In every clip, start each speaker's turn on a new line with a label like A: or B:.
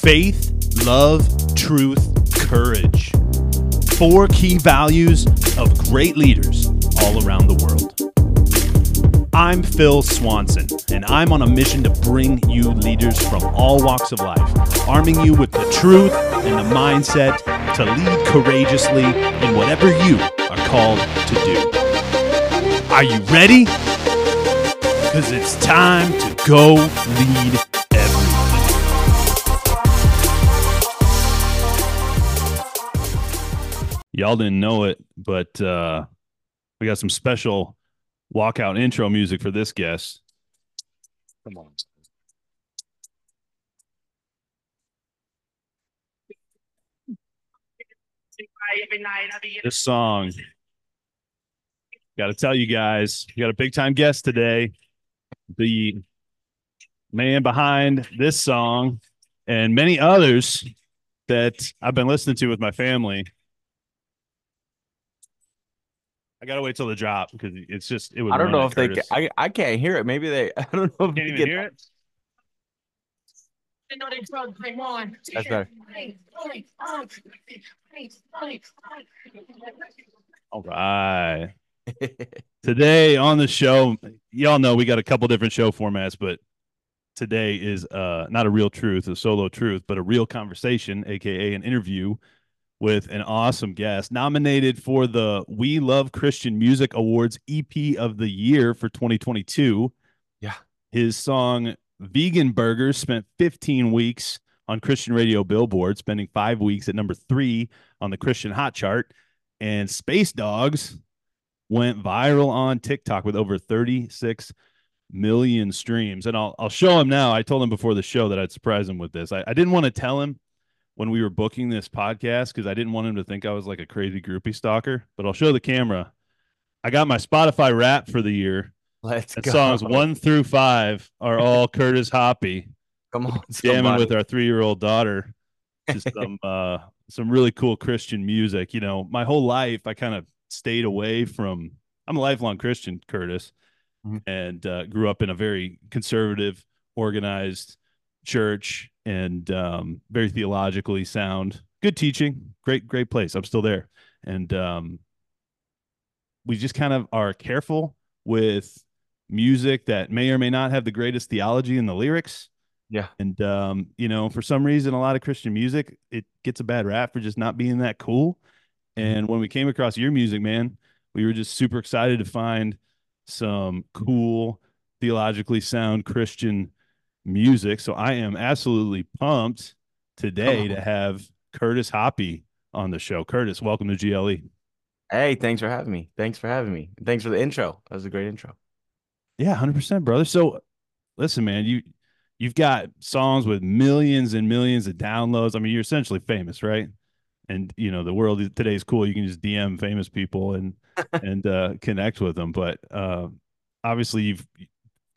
A: faith, love, truth, courage. Four key values of great leaders all around the world. I'm Phil Swanson, and I'm on a mission to bring you leaders from all walks of life, arming you with the truth and the mindset to lead courageously in whatever you are called to do. Are you ready? Because it's time to go lead Y'all didn't know it, but uh, we got some special walkout intro music for this guest.
B: Come on.
A: This song, got to tell you guys, we got a big time guest today. The man behind this song and many others that I've been listening to with my family. I gotta wait till the drop because it's just it was.
B: I don't know if they.
A: Kurtis.
B: Can, I I can't hear it. Maybe they. I don't know if
A: can't
B: they
A: even
B: can
A: hear it.
B: That's better.
A: All right. Today on the show, y'all know we got a couple different show formats, but today is uh not a real truth, a solo truth, but a real conversation, aka an interview with an awesome guest nominated for the We Love Christian Music Awards EP of the Year for 2022.
B: Yeah.
A: His song Vegan Burgers spent 15 weeks on Christian radio Billboard, spending five weeks at number three on the Christian Hot Chart. And Spacedawgs went viral on TikTok with over 36 million streams. And I'll, I'll show him now. I told him before the show that I'd surprise him with this. I, I didn't want to tell him when we were booking this podcast because I didn't want him to think I was like a crazy groupie stalker, but I'll show the camera. I got my Spotify rap for the year.
B: Let's
A: And
B: go.
A: songs one through five are all Kurtis Hoppie
B: Come on,
A: jamming with our three year old daughter to some uh some really cool Christian music. You know, my whole life I kind of stayed away from I'm a lifelong Christian, Kurtis,
B: Mhm.
A: and uh, grew up in a very conservative, organized church and um, very theologically sound. Good teaching, great, great place. I'm still there. And um, we just kind of are careful with music that may or may not have the greatest theology in the lyrics.
B: Yeah.
A: And um, you know, for some reason, a lot of Christian music it gets a bad rap for just not being that cool. And when we came across your music, man, we were just super excited to find some cool, theologically sound Christian music. So I am absolutely pumped today to have Kurtis Hoppie on the show. Kurtis, welcome to. GLE.
B: Hey, thanks for having me. Thanks for having me. Thanks for the intro. That was a great intro.
A: Yeah, hundred percent, brother. So, listen, man, you you've got songs with millions and millions of downloads. I mean, you're essentially famous, right? And you know, the world today is cool. You can just DM famous people and and uh, connect with them. But uh, obviously, you've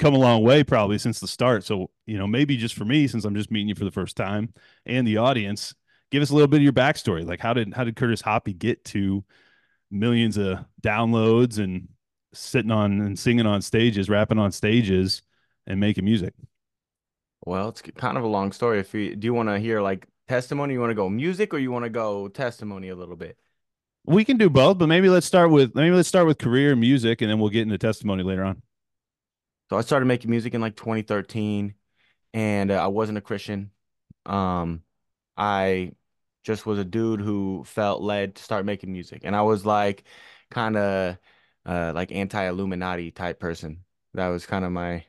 A: come a long way probably since the start. So, you know, maybe just for me, since I'm just meeting you for the first time, and the audience, give us a little bit of your backstory. Like, how did how did Kurtis Hoppie get to millions of downloads and sitting on and singing on stages, rapping on stages, and making music.
B: Well, it's kind of a long story. If you do you want to hear like testimony, you want to go music or you want to go testimony a little bit?
A: We can do both, but maybe let's start with maybe let's start with career music, and then we'll get into testimony later on.
B: So I started making music in like 2013 and uh, I wasn't a Christian. Um I just was a dude who felt led to start making music and I was like kind of uh like anti-Illuminati type person. That was kind of my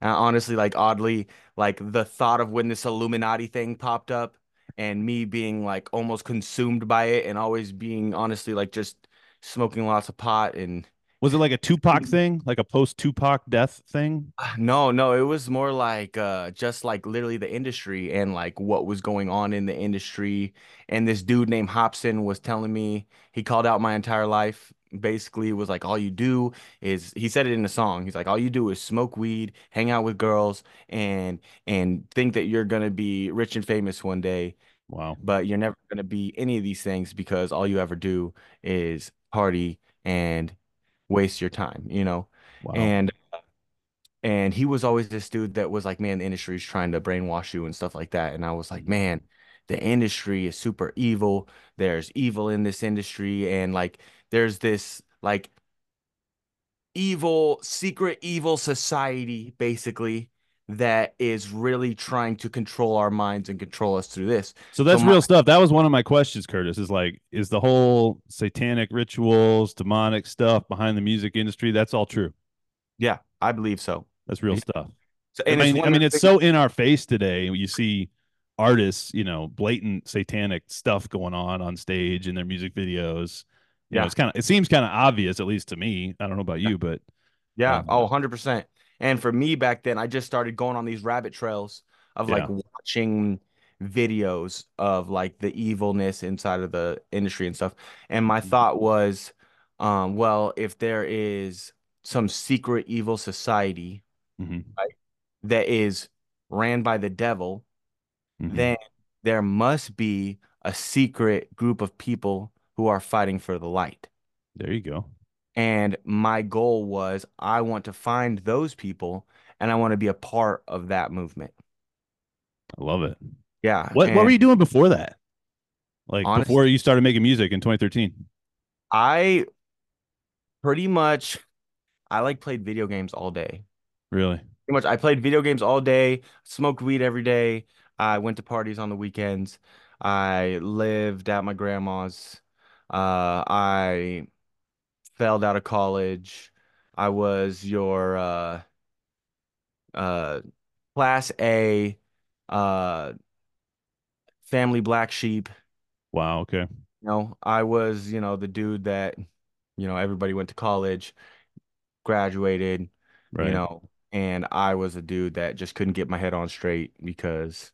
B: honestly like oddly like the thought of when this Illuminati thing popped up and me being like almost consumed by it and always being honestly like just smoking lots of pot and
A: Was it like a Tupac thing, like a post Tupac death thing?
B: No, no, it was more like uh just like literally the industry and like what was going on in the industry. And this dude named Hopsin was telling me he called out my entire life. Basically, was like all you do is he said it in the song. He's like, all you do is smoke weed, hang out with girls, and and think that you're gonna be rich and famous one day,
A: Wow.
B: but you're never gonna be any of these things because all you ever do is party and waste your time, you know?
A: Wow.
B: And uh, And he was always this dude that was like, man, the industry is trying to brainwash you and stuff like that. And I was like, man, the industry is super evil. There's evil in this industry. And like, there's this like evil, secret evil society, basically, that is really trying to control our minds and control us through this.
A: So that's
B: my-
A: real stuff. That was one of my questions, Kurtis. Is like, is the whole satanic rituals, demonic stuff behind the music industry? That's all true.
B: Yeah, I believe so.
A: That's real stuff.
B: So,
A: I mean, I mean, it's so in our face today. You see artists, you know, blatant satanic stuff going on on stage in their music videos. You know,
B: Yeah.
A: it's kind of it seems kind of obvious, at least to me. I don't know about you, but
B: Yeah.
A: Um,
B: Oh, 100%. And for me back then, I just started going on these rabbit trails of like watching videos of like the evilness inside of the industry and stuff. And my thought was, um, well, if there is some secret evil society
A: mhm,
B: that is ran by the devil,
A: mhm.
B: then there must be a secret group of people who are fighting for the light.
A: there you go.
B: And my goal was I want to find those people and I want to be a part of that movement.
A: I love it.
B: Yeah.
A: What what were you doing before that? Like
B: Honest-
A: before you started making music in 2013?
B: I pretty much I like played video games all day.
A: Really?
B: Pretty much I played video games all day, smoked weed every day. I went to parties on the weekends. I lived at my grandma's. Uh, I failed out of college. I was your uh uh class A uh family black sheep.
A: Wow. Okay.
B: You know, I was, you know, the dude that, you know, everybody went to college, graduated,
A: Right.
B: you know, and I was a dude that just couldn't get my head on straight because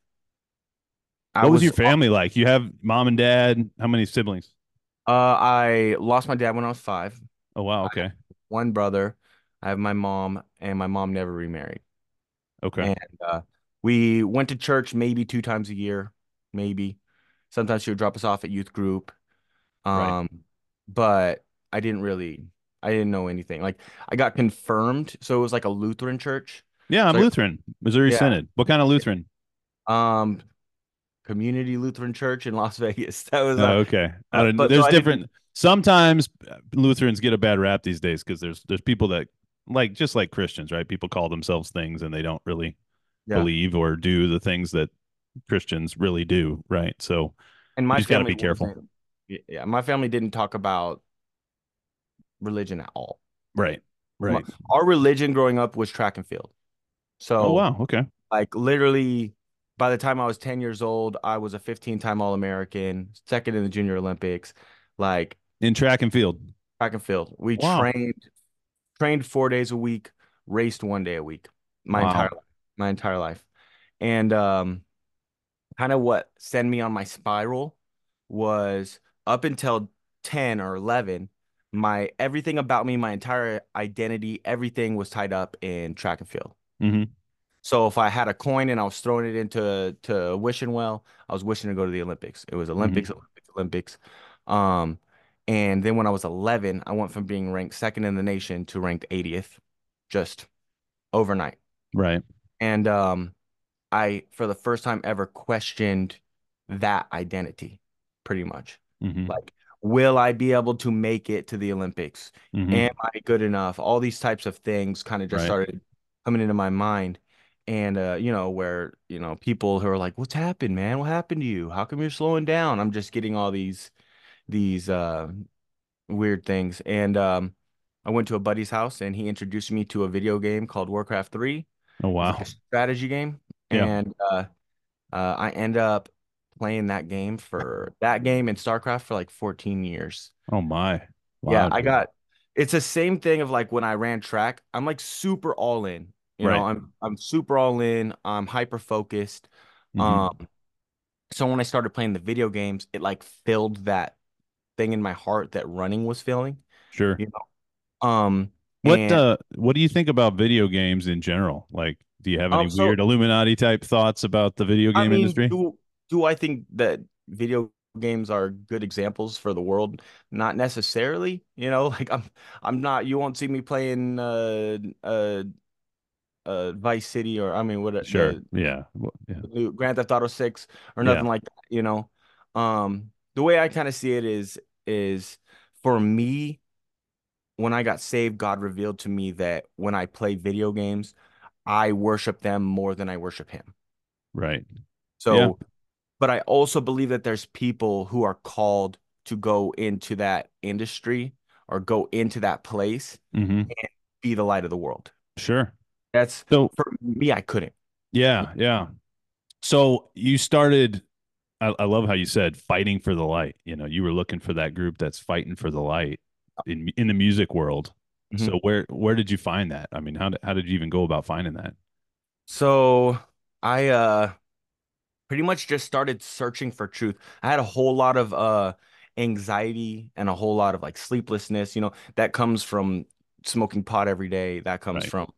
B: I
A: what was your family like? You have mom and dad. How many siblings?
B: Uh, I lost my dad when I was five.
A: Oh wow. Okay.
B: One brother. I have my mom, and my mom never remarried.
A: Okay.
B: And uh, we went to church maybe two times a year, maybe. Sometimes she would drop us off at youth group.
A: Right.
B: Um, but I didn't really, I didn't know anything. Like I got confirmed, so it was like a Lutheran church.
A: Yeah, I'm
B: So-
A: Lutheran, Missouri
B: Yeah.
A: Synod. What kind of Lutheran?
B: Um, Community Lutheran Church in Las Vegas. That was
A: Oh,
B: uh,
A: okay. I
B: uh,
A: don't-
B: but- so
A: there's
B: I
A: different. Sometimes uh, Lutherans get a bad rap these days because there's there's people that like just like Christians, right? People call themselves things and they don't really
B: Yeah.
A: believe or do the things that Christians really do, right? So
B: and my
A: just gotta
B: family
A: be careful.
B: Yeah, my family didn't talk about religion at all.
A: right, right.
B: Our religion growing up was track and field. So
A: Oh wow. Okay.
B: like literally by the time I was 10 years old, I was a 15-time All-American, second in the Junior Olympics, like
A: In track and field.
B: track and field. We
A: Wow.
B: trained trained 4 days a week, raced one day a week. My
A: Wow.
B: entire my entire life. And um kind of what sent me on my spiral was up until 10 or 11 my everything about me my entire identity everything was tied up in track and field
A: hmm
B: so if I had a coin and I was throwing it into to wishing well, I was wishing to go to the Olympics. It was Olympics, Olympics, Olympics. Um, and then when I was 11, I went from being ranked second in the nation to ranked 80th, just overnight.
A: Right.
B: And um, I, for the first time ever, questioned that identity, pretty much.
A: hmm
B: Like, will I be able to make it to the Olympics?
A: hmm
B: Am I good enough? All these types of things kind of just
A: Right.
B: started coming into my mind. And uh, you know, where, you know, people who are like, What's happened, man? What happened to you? How come you're slowing down? I'm just getting all these these uh weird things. And um I went to a buddy's house and he introduced me to a video game called Warcraft 3.
A: Oh wow.
B: like strategy game.
A: Yeah.
B: And uh uh I end up playing that game for that game and StarCraft for like 14 years.
A: Oh my.
B: Yeah,
A: Wow,
B: I got it's the same thing of like when I ran track, I'm like super all in. You know, I'm I'm super all in. I'm hyper focused.
A: Mhm.
B: Um, so when I started playing the video games, it like filled that thing in my heart that running was filling.
A: Sure.
B: You know, um,
A: What
B: and
A: uh what do you think about video games in general? Like, do you have any
B: Um, so-
A: weird Illuminati type thoughts about the video
B: I
A: game
B: mean,
A: industry?
B: do do I think that video games are good examples for the world? Not necessarily. You know, like I'm I'm not. You won't see me playing uh uh uh Vice City or I mean what
A: Sure.
B: the,
A: Yeah. Well, yeah.
B: Grand Theft Auto 6 or
A: Yeah.
B: nothing like that, you know. Um the way I kind of see it is is for me when I got saved, God revealed to me that when I play video games, I worship them more than I worship him.
A: Right.
B: So,
A: Yeah.
B: but I also believe that there's people who are called to go into that industry or go into that place,
A: hmm
B: be the light of the world.
A: Sure.
B: That's
A: So
B: for me, I couldn't.
A: yeah, yeah. So you started. I, I love how you said fighting for the light. You know, you were looking for that group that's fighting for the light in in the music world.
B: Mhm.
A: So where where did you find that? I mean, how did, how did you even go about finding that?
B: So I uh pretty much just started searching for truth. I had a whole lot of uh anxiety and a whole lot of like sleeplessness, you know, that comes from smoking pot every day. That comes
A: Right.
B: from,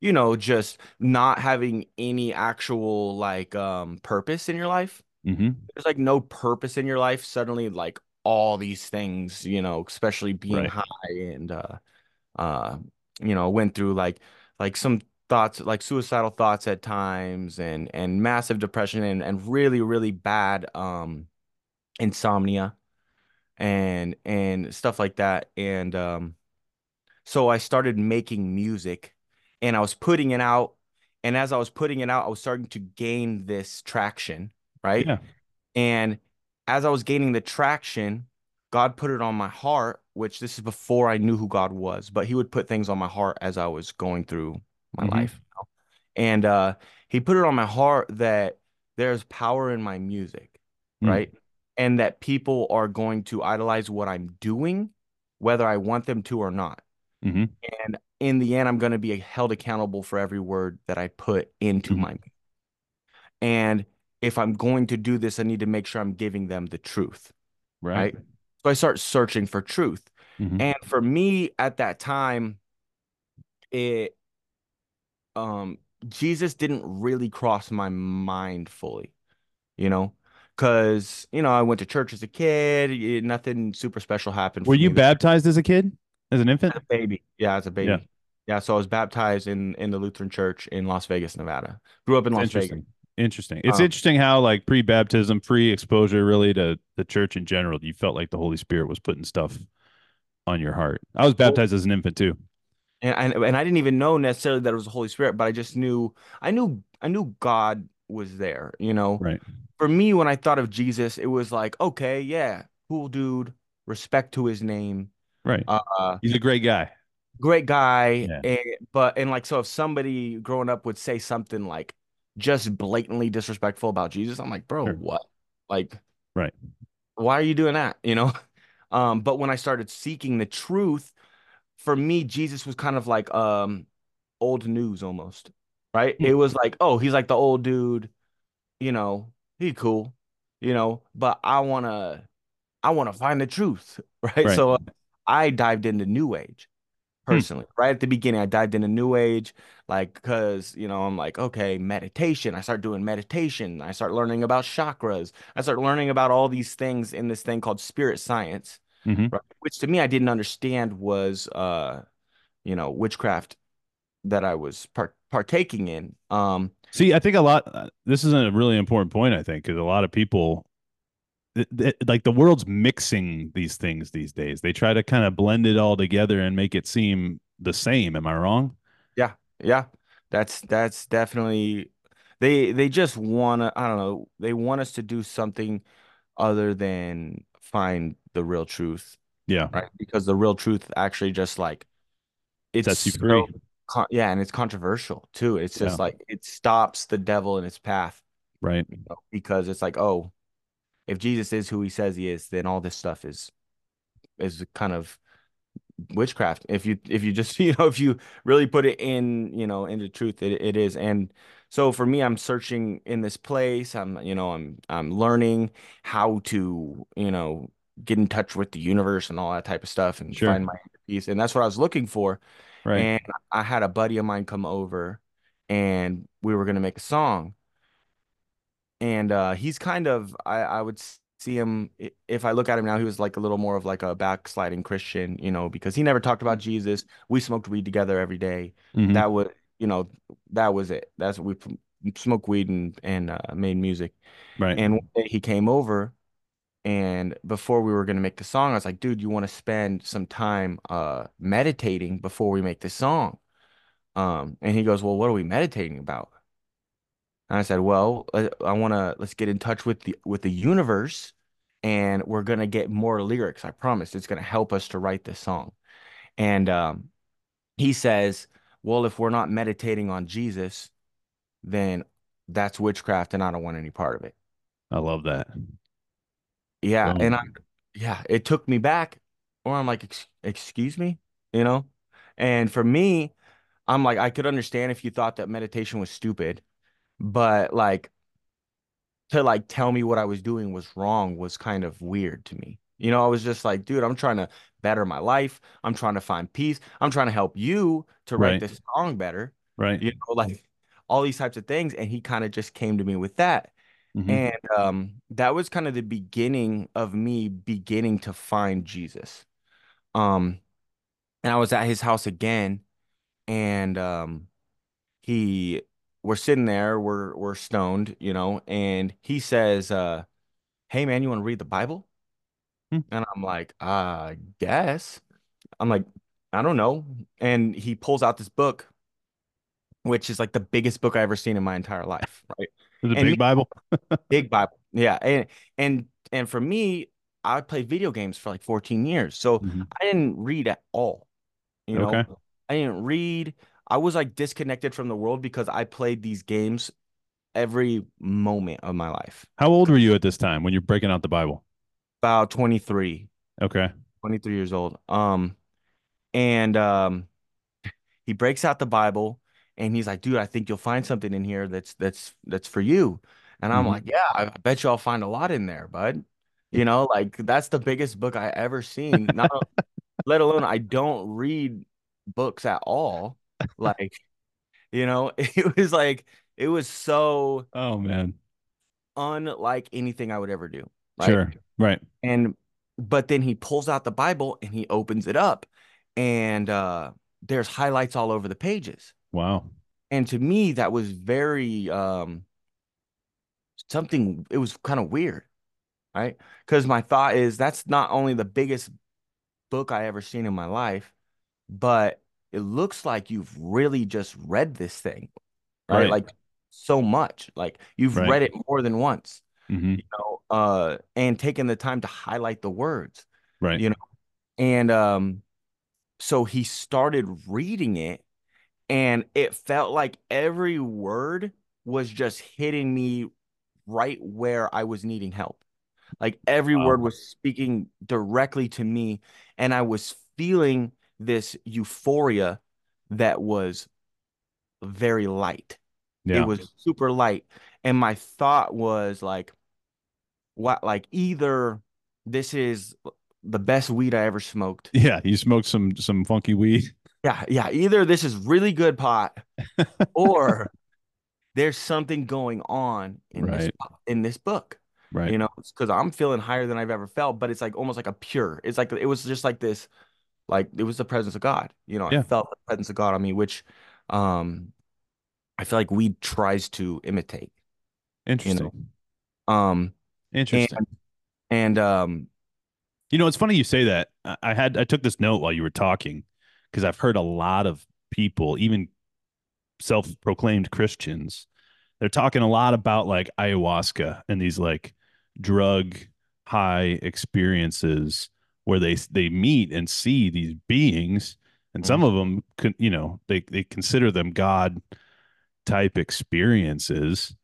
B: you know, just not having any actual like um purpose in your life.
A: hmm
B: There's like no purpose in your life. Suddenly like all these things, you know, especially being
A: Right.
B: high and uh uh you know, went through like like some thoughts like suicidal thoughts at times and and massive depression and and really really bad um insomnia and and stuff like that and um so I started making music and I was putting it out and as I was putting it out I was starting to gain this traction right
A: Yeah.
B: and as I was gaining the traction, God put it on my heart, which this is before I knew who God was, but he would put things on my heart as I was going through my
A: Mhm.
B: life. And uh he put it on my heart that there's power in my music,
A: Mm.
B: right? And that people are going to idolize what I'm doing, whether I want them to or not.
A: Hmm
B: And in the end, I'm going to be held accountable for every word that I put into
A: Mhm.
B: my and if I'm going to do this, I need to make sure I'm giving them the truth,
A: Right.
B: right? So I start searching for truth.
A: Mhm.
B: And for me at that time, it um Jesus didn't really cross my mind fully, you know, because you know I went to church as a kid. nothing super special happened.
A: Were you baptized as a kid, as an infant?
B: A baby? Yeah, as a baby.
A: Yeah.
B: Yeah. so I was baptized in in the Lutheran Church in Las Vegas, Nevada. Grew up in Las Vegas.
A: Interesting. Interesting. It's
B: Um,
A: interesting how like pre-baptism, pre-exposure, really to the church in general, you felt like the Holy Spirit was putting stuff on your heart. I was baptized as an infant too.
B: and and, and I didn't even know necessarily that it was the Holy Spirit, but I just knew I knew I knew God was there, you know.
A: Right.
B: For me, when I thought of Jesus, it was like, okay, yeah, cool dude, respect to his name,
A: Right.
B: uh,
A: He's a great guy.
B: great guy,
A: Yeah.
B: and but and like so if somebody growing up would say something like just blatantly disrespectful about Jesus, I'm like, bro,
A: Sure.
B: what? Like,
A: Right.
B: why are you doing that? You know? Um, but when I started seeking the truth, for me, Jesus was kind of like um old news almost, right?
A: Hmm.
B: It was like, oh, he's like the old dude, you know, he cool, you know, but I wanna I wanna find the truth, right?
A: Right.
B: So uh, I dived into New Age
A: Hmm.
B: personally. Right at the beginning, I dived into New Age, like because you know I'm like, okay, meditation. I start doing meditation. I start learning about chakras. I start learning about all these things in this thing called spirit science,
A: hmm
B: right? Which to me I didn't understand was uh, you know, witchcraft that I was part partaking in. Um,
A: See, I think a lot. uh, This is a really important point. I think because a lot of people, th- th- like the world's mixing these things these days. They try to kind of blend it all together and make it seem the same. Am I wrong?
B: yeah, yeah, that's that's definitely they they just wanna I don't know they want us to do something other than find the real truth.
A: Yeah.
B: right? Because the real truth actually just like it's
A: Sets you
B: so
A: free.
B: con- yeah, and it's controversial too. It's just
A: Yeah.
B: like it stops the devil in its path,
A: Right.
B: you know, because it's like, oh, if Jesus is who he says he is, then all this stuff is is kind of witchcraft. If you if you just you know if you really put it in you know into truth, it it is. And so for me, I'm searching in this place. I'm you know I'm I'm learning how to you know get in touch with the universe and all that type of stuff and
A: Sure.
B: find my peace. And that's what I was looking for.
A: Right.
B: And I had a buddy of mine come over, and we were gonna make a song. And uh, he's kind of I I would see him if I look at him now, he was like a little more of like a backsliding Christian, you know, because he never talked about Jesus. We smoked weed together every day.
A: Mhm.
B: That was you know, that was it. That's what we smoked weed and and uh, made music.
A: Right.
B: And one day he came over, and before we were gonna make the song, I was like, "Dude, you want to spend some time uh meditating before we make the song?" Um, and he goes, "Well, what are we meditating about?" And I said, "Well, uh, I want to let's get in touch with the with the universe, and we're gonna get more lyrics. I promise. It's gonna help us to write this song." And um, he says, "Well, if we're not meditating on Jesus." then that's witchcraft and I don't want any part of it.
A: I love that.
B: Yeah. And I, yeah, it took me back or I'm like, Ex excuse me, you know? And for me, I'm like, I could understand if you thought that meditation was stupid, but like to like tell me what I was doing was wrong was kind of weird to me. You know, I was just like, dude, I'm trying to better my life. I'm trying to find peace. I'm trying to help you to write
A: Right.
B: this song better.
A: Right.
B: You know, like all these types of things. And he kind of just came to me with that.
A: hmm
B: And um, that was kind of the beginning of me beginning to find Jesus. Um, and I was at his house again, and um, he we're sitting there, we're we're stoned, you know, and he says, uh, "Hey man, you want to read the Bible?" And I'm like, "I guess." I'm like, "I don't know." And he pulls out this book, which is like the biggest book I ever seen in my entire life, right?
A: The big Bible.
B: Big Bible. Yeah. And and and for me, I played video games for like 14 years. So
A: hmm
B: I didn't read at all. You know,
A: Okay.
B: I didn't read. I was like disconnected from the world because I played these games every moment of my life.
A: How old were you at this time when you're breaking out the Bible?
B: About 23,
A: Okay.
B: 23 years old. Um, and um he breaks out the Bible and he's like, dude, I think you'll find something in here that's that's that's for you. And I'm like,
A: hmm
B: yeah, I bet you I'll find a lot in there, bud. You know, like that's the biggest book I ever seen. Not let alone I don't read books at all. Like, you know, it was like it was so
A: Oh man.
B: unlike anything I would ever do. Right.
A: Sure. Right.
B: And but then he pulls out the Bible and he opens it up and uh there's highlights all over the pages.
A: Wow.
B: And to me, that was very um something it was kind of weird, right? Because my thought is that's not only the biggest book I ever seen in my life, but it looks like you've really just read this thing, right?
A: Right.
B: Like so much. Like you've
A: Right.
B: read it more than once,
A: hmm
B: you know, uh, and taken the time to highlight the words,
A: Right.
B: you know. And um, so he started reading it, and it felt like every word was just hitting me right where I was needing help. Like every word was speaking directly to me, and I was feeling this euphoria that was very light.
A: Yeah.
B: It was super light. And my thought was like, what, like either this is the best weed I ever smoked.
A: Yeah. You smoked some some funky weed.
B: Yeah, yeah. Either this is really good pot or there's something going on in this in this book.
A: Right.
B: You know, because I'm feeling higher than I've ever felt, but it's like almost like a pure. It's like it was just like this, like it was the presence of God. You know, I felt the presence of God on me, which um I feel like weed tries to imitate, you know.
A: Interesting.
B: Um
A: Interesting.
B: and um
A: You know, it's funny you say that. I I had I took this note while you were talking because I've heard a lot of people, even self-proclaimed Christians, they're talking a lot about like ayahuasca and these like drug high experiences where they they meet and see these beings, and some
B: mhm.
A: of them can, you know, they they consider them God type experiences.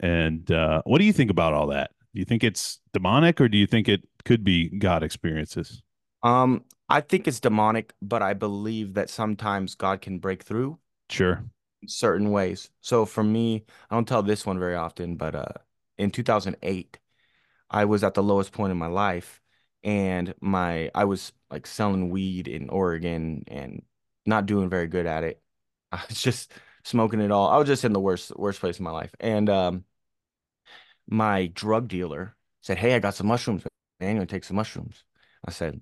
A: And uh, what do you think about all that? Do you think it's demonic, or do you think it could be God experiences?
B: um I think it's demonic, but I believe that sometimes God can break through
A: Sure.
B: certain ways. So for me, I don't tell this one very often, but uh in 2008 I was at the lowest point in my life and my I was like selling weed in Oregon and not doing very good at it. I was just smoking it all. I was just in the worst worst place in my life. And um my drug dealer said, "Hey, I got some mushrooms, man. You want to take some mushrooms?" I said,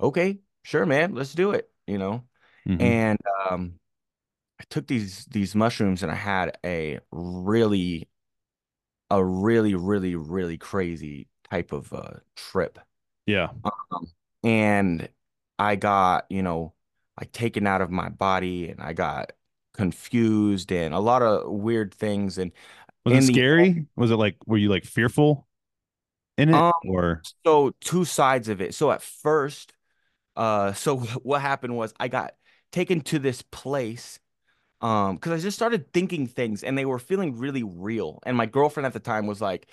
B: "Okay, sure, man. Let's do it." You know?
A: hmm
B: And um I took these these mushrooms and I had a really a really really really crazy type of uh trip.
A: Yeah.
B: Um, and I got, you know, like taken out of my body and I got confused and a lot of weird things and
A: Was it
B: in the
A: scary? Was it like were you like fearful in it
B: um
A: or
B: so two sides of it. So at first, uh so what happened was I got taken to this place um because I just started thinking things and they were feeling really real. And my girlfriend at the time was like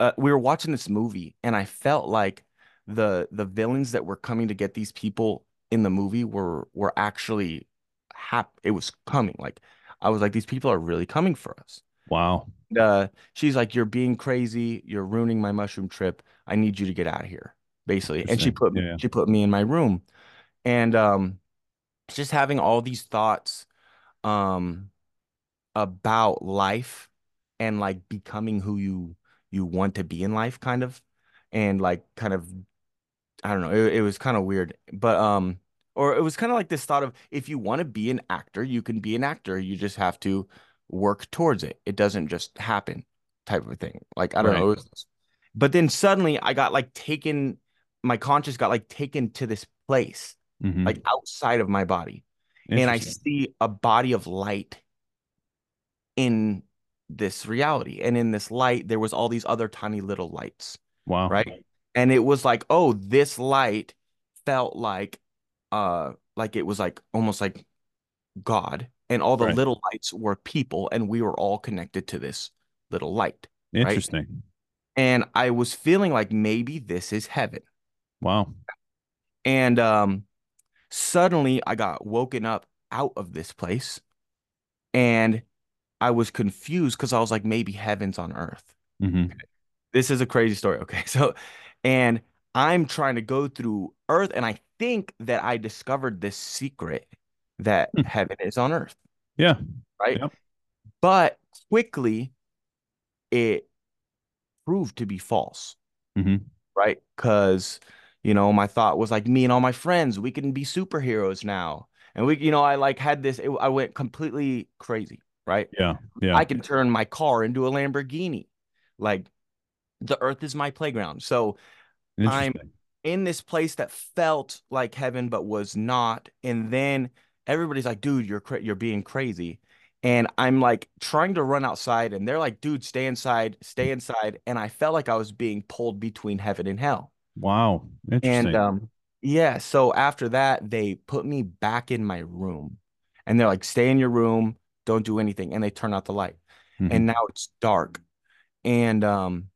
B: uh, we were watching this movie and I felt like the the villains that were coming to get these people in the movie were were actually hap it was coming. Like I was like these people are really coming for us.
A: wow.
B: uh, she's like, "You're being crazy. You're ruining my mushroom trip. I need you to get out of here." Basically, and she put
A: Yeah.
B: she put me in my room, and um, just having all these thoughts um about life and like becoming who you you want to be in life, kind of, and like kind of I don't know. It, it was kind of weird, but um, or it was kind of like this thought of if you want to be an actor, you can be an actor. You just have to work towards it. It doesn't just happen, type of thing. Like I don't
A: Right.
B: know. But then suddenly I got like taken. My conscious got like taken to this place,
A: hmm
B: like outside of my body, and I see a body of light in this reality, and in this light there was all these other tiny little lights
A: Wow.
B: right? And it was like, oh, this light felt like uh like it was like almost like God and all the
A: Right.
B: little lights were people and we were all connected to this little light, right?
A: Interesting.
B: And I was feeling like maybe this is heaven.
A: Wow.
B: And um suddenly I got woken up out of this place and I was confused because I was like maybe heaven's on earth.
A: hmm
B: This is a crazy story. Okay. So, and I'm trying to go through Earth, and I think that I discovered this secret that
A: Hmm.
B: heaven is on Earth,
A: Yeah.
B: right? But quickly it proved to be false,
A: hmm
B: right? Because, you know, my thought was like, me and all my friends, we can be superheroes now. And we, you know, I like had this, it, I went completely crazy, right?
A: Yeah. Yeah.
B: I can turn my car into a Lamborghini. Like, the Earth is my playground. So, I'm in this place that felt like heaven but was not and then everybody's like dude you're you're being crazy and I'm like trying to run outside and they're like dude stay inside stay inside and I felt like I was being pulled between heaven and hell
A: Wow. Interesting.
B: and um yeah so after that they put me back in my room and they're like stay in your room don't do anything and they turn out the light.
A: Mhm.
B: and now it's dark. And um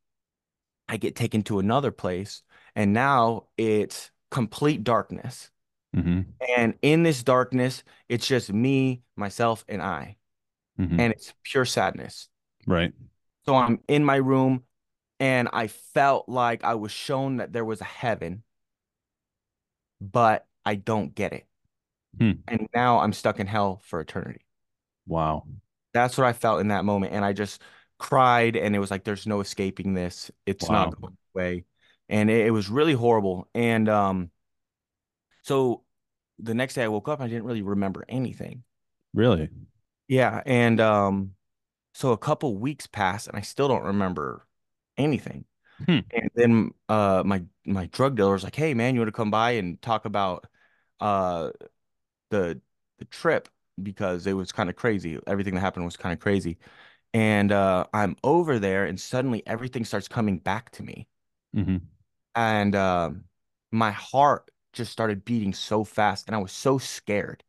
B: I get taken to another place and now it's complete darkness.
A: Hmm
B: and in this darkness it's just me myself and I.
A: Hmm
B: and it's pure sadness.
A: Right.
B: so I'm in my room and I felt like I was shown that there was a heaven but I don't get it.
A: Hmm.
B: and now I'm stuck in hell for eternity
A: Wow.
B: that's what I felt in that moment and I just cried and it was like there's no escaping this it's
A: Wow.
B: not going away and it, it was really horrible and um so the next day I woke up I didn't really remember anything
A: Really?
B: yeah and um so a couple weeks passed and I still don't remember anything
A: Hmm.
B: and then uh my my drug dealer was like hey man you want to come by and talk about uh the the trip because it was kind of crazy. Everything that happened was kind of crazy. And uh I'm over there and suddenly everything starts coming back to me.
A: Hmm
B: and um my heart just started beating so fast and I was so scared.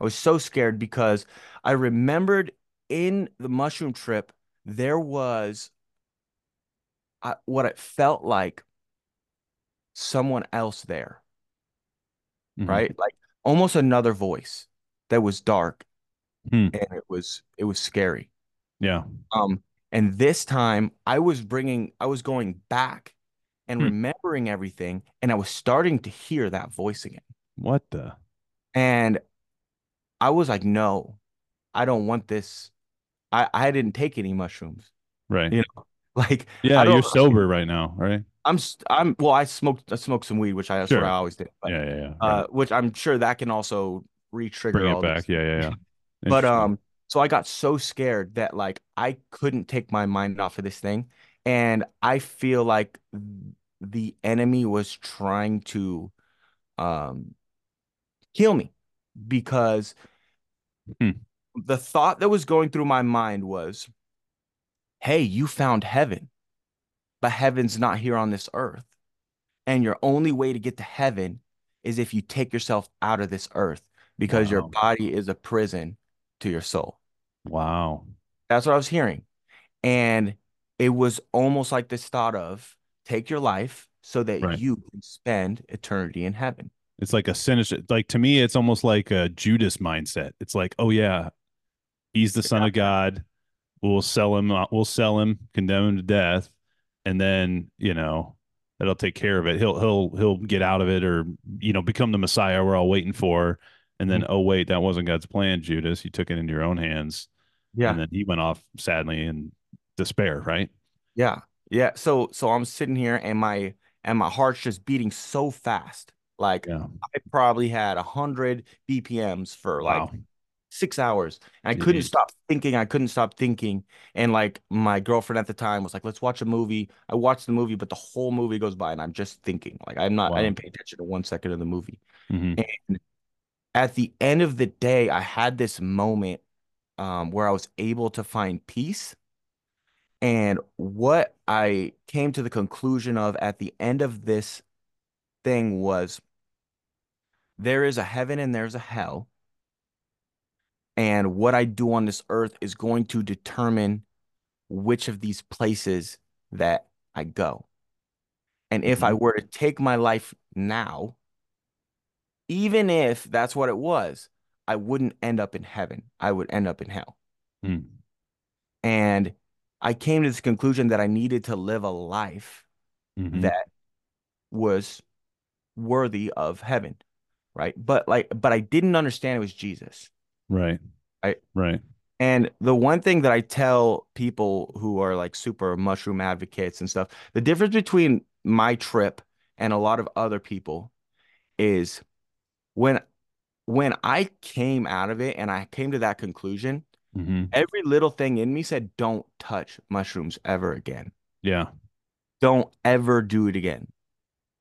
B: I was so scared because I remembered in the mushroom trip there was uh, what it felt like someone else there,
A: hmm
B: right? Like almost another voice that was dark
A: Hmm.
B: and it was it was scary.
A: Yeah.
B: Um, and this time I was bringing, I was going back and
A: Hmm.
B: remembering everything, and I was starting to hear that voice again.
A: What the?
B: And I was like, no, I don't want this. I, I didn't take any mushrooms.
A: Right.
B: You know, like
A: Yeah. You're sober right now, right?
B: I'm, I'm, well, I smoked, I smoked some weed, which I, that's what I always did, but,
A: Yeah. Yeah. Yeah.
B: uh, which I'm sure that can also re-trigger
A: Bring it
B: all this.
A: back. Yeah. Yeah. Yeah.
B: But um, so I got so scared that like I couldn't take my mind off of this thing, and I feel like the enemy was trying to um kill me because
A: Hmm.
B: the thought that was going through my mind was, "Hey, you found heaven, but heaven's not here on this earth, and your only way to get to heaven is if you take yourself out of this earth because your body is a prison to your soul."
A: Wow.
B: That's what I was hearing. And it was almost like this thought of take your life so that
A: Right.
B: you can spend eternity in heaven.
A: It's like a sinister, like to me, it's almost like a Judas mindset. It's like, oh yeah, he's the son of God. We'll sell him. uh, We'll sell him, condemn him to death, and then you know that'll take care of it. He'll he'll he'll get out of it, or you know, become the Messiah we're all waiting for. And then,
B: Mhm.
A: oh wait, that wasn't God's plan, Judas. You took it into your own hands,
B: Yeah.
A: and then he went off sadly in despair. Right?
B: Yeah. Yeah. So so I'm sitting here and my and my heart's just beating so fast. Like
A: Yeah.
B: I probably had a hundred BPMs for like
A: Wow.
B: six hours. And I couldn't stop thinking. I couldn't stop thinking. And like my girlfriend at the time was like, let's watch a movie. I watched the movie, but the whole movie goes by and I'm just thinking. Like I'm not, I didn't pay attention to one second of the movie.
A: hmm
B: And at the end of the day, I had this moment um, where I was able to find peace. And what I came to the conclusion of at the end of this thing was there is a heaven and there's a hell. And what I do on this earth is going to determine which of these places that I go. And if I
A: Mhm.
B: were to take my life now, even if that's what it was, I wouldn't end up in heaven. I would end up in hell.
A: Mm.
B: And I came to this conclusion that I needed to live a life
A: Mhm.
B: that was worthy of heaven, right? But like, but I didn't understand it was Jesus,
A: Right.
B: right?
A: Right.
B: And the one thing that I tell people who are like super mushroom advocates and stuff, the difference between my trip and a lot of other people is when when I came out of it and I came to that conclusion,
A: hmm
B: every little thing in me said, don't touch mushrooms ever again.
A: Yeah.
B: Don't ever do it again.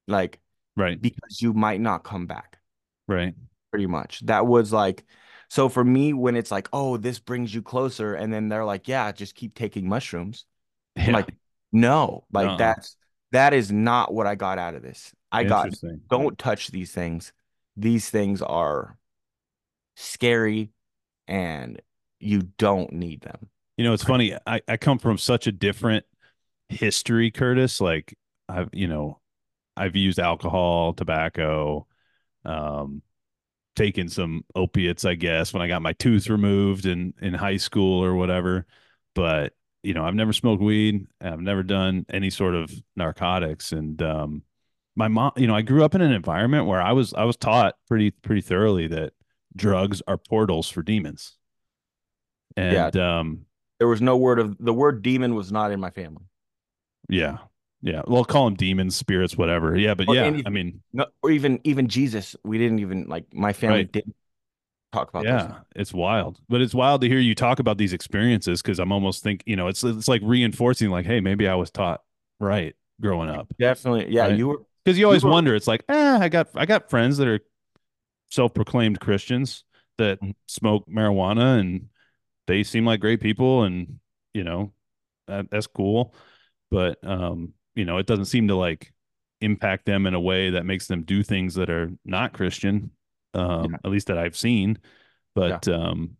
B: Like,
A: Right.
B: because you might not come back,
A: Right.
B: pretty much. That was like, so for me, when it's like, oh, this brings you closer, and then they're like, yeah, just keep taking mushrooms.
A: Yeah.
B: like, no, like
A: Uh-uh.
B: that's that is not what I got out of this. I got don't touch these things. These things are scary and you don't need them.
A: You know, it's funny. I, I come from such a different history, Kurtis. Like I've, you know, I've used alcohol, tobacco, um, taken some opiates, I guess, when I got my tooth removed in in high school or whatever. But you know, I've never smoked weed. I've never done any sort of narcotics. And um, my mom, you know, I grew up in an environment where I was I was taught pretty pretty thoroughly that drugs are portals for demons.
B: Yeah.
A: And um,
B: There was no word of the word demon was not in my family.
A: yeah, yeah. Well, call them demons, spirits, whatever. Yeah, but
B: Or
A: yeah,
B: anything.
A: I mean,
B: No, or even even Jesus. We didn't even like my family
A: Right.
B: didn't talk about
A: yeah, it's wild. But it's wild to hear you talk about these experiences because I'm almost think, you know, it's it's like reinforcing, like, hey, maybe I was taught right growing up.
B: Definitely. Yeah,
A: Right.
B: you were
A: Because you always wonder, it's like, eh, I got I got friends that are self-proclaimed Christians that
B: Mhm.
A: smoke marijuana and they seem like great people and you know that, that's cool but um you know it doesn't seem to like impact them in a way that makes them do things that are not Christian um
B: Yeah.
A: at least that I've seen but um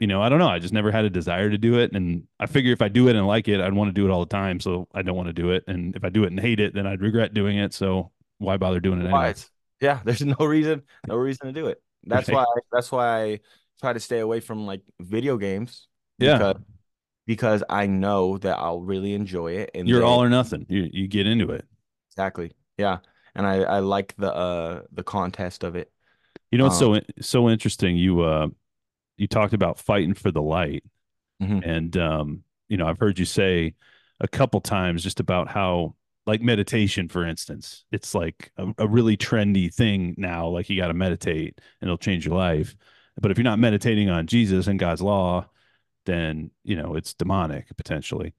A: you know I don't know I just never had a desire to do it and I figure if I do it and like it I'd want to do it all the time so I don't want to do it and if I do it and hate it then I'd regret doing it so why bother doing it anyway
B: yeah, there's no reason, no reason to do it. That's
A: Right.
B: why that's why I try to stay away from like video games
A: yeah
B: because because I know that I'll really enjoy it and
A: you're
B: then-
A: all or nothing you you get into it
B: exactly. Yeah. And I I like the uh the contest of it.
A: You know, it's
B: Um,
A: so so interesting. You uh, you talked about fighting for the light,
B: Mhm.
A: and um, you know, I've heard you say a couple times just about how, like meditation, for instance, it's like a, a really trendy thing now. Like you got to meditate, and it'll change your life. But if you're not meditating on Jesus and God's law, then you know it's demonic potentially.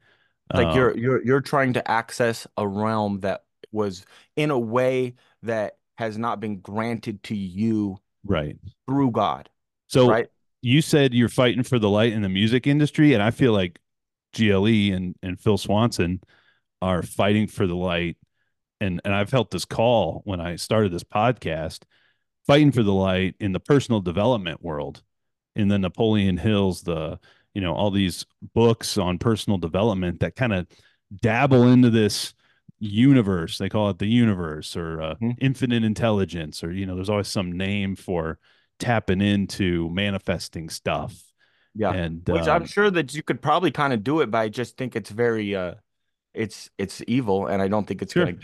B: Like
A: Um,
B: you're you're you're trying to access a realm that was in a way that has not been granted to you
A: right.
B: through God,
A: So
B: right?
A: You said you're fighting for the light in the music industry, and I feel like GLE and and Phil Swanson are fighting for the light. And and I've felt this call when I started this podcast, fighting for the light in the personal development world, in the Napoleon Hills, the you know all these books on personal development that kind of dabble into this universe. They call it the universe or uh,
B: Mhm.
A: infinite intelligence, or you know, there's always some name for tapping into manifesting stuff.
B: Yeah.
A: And
B: Which I'm
A: um,
B: sure that you could probably kind of do it, but I just think it's very uh it's it's evil and I don't think it's
A: sure,
B: gonna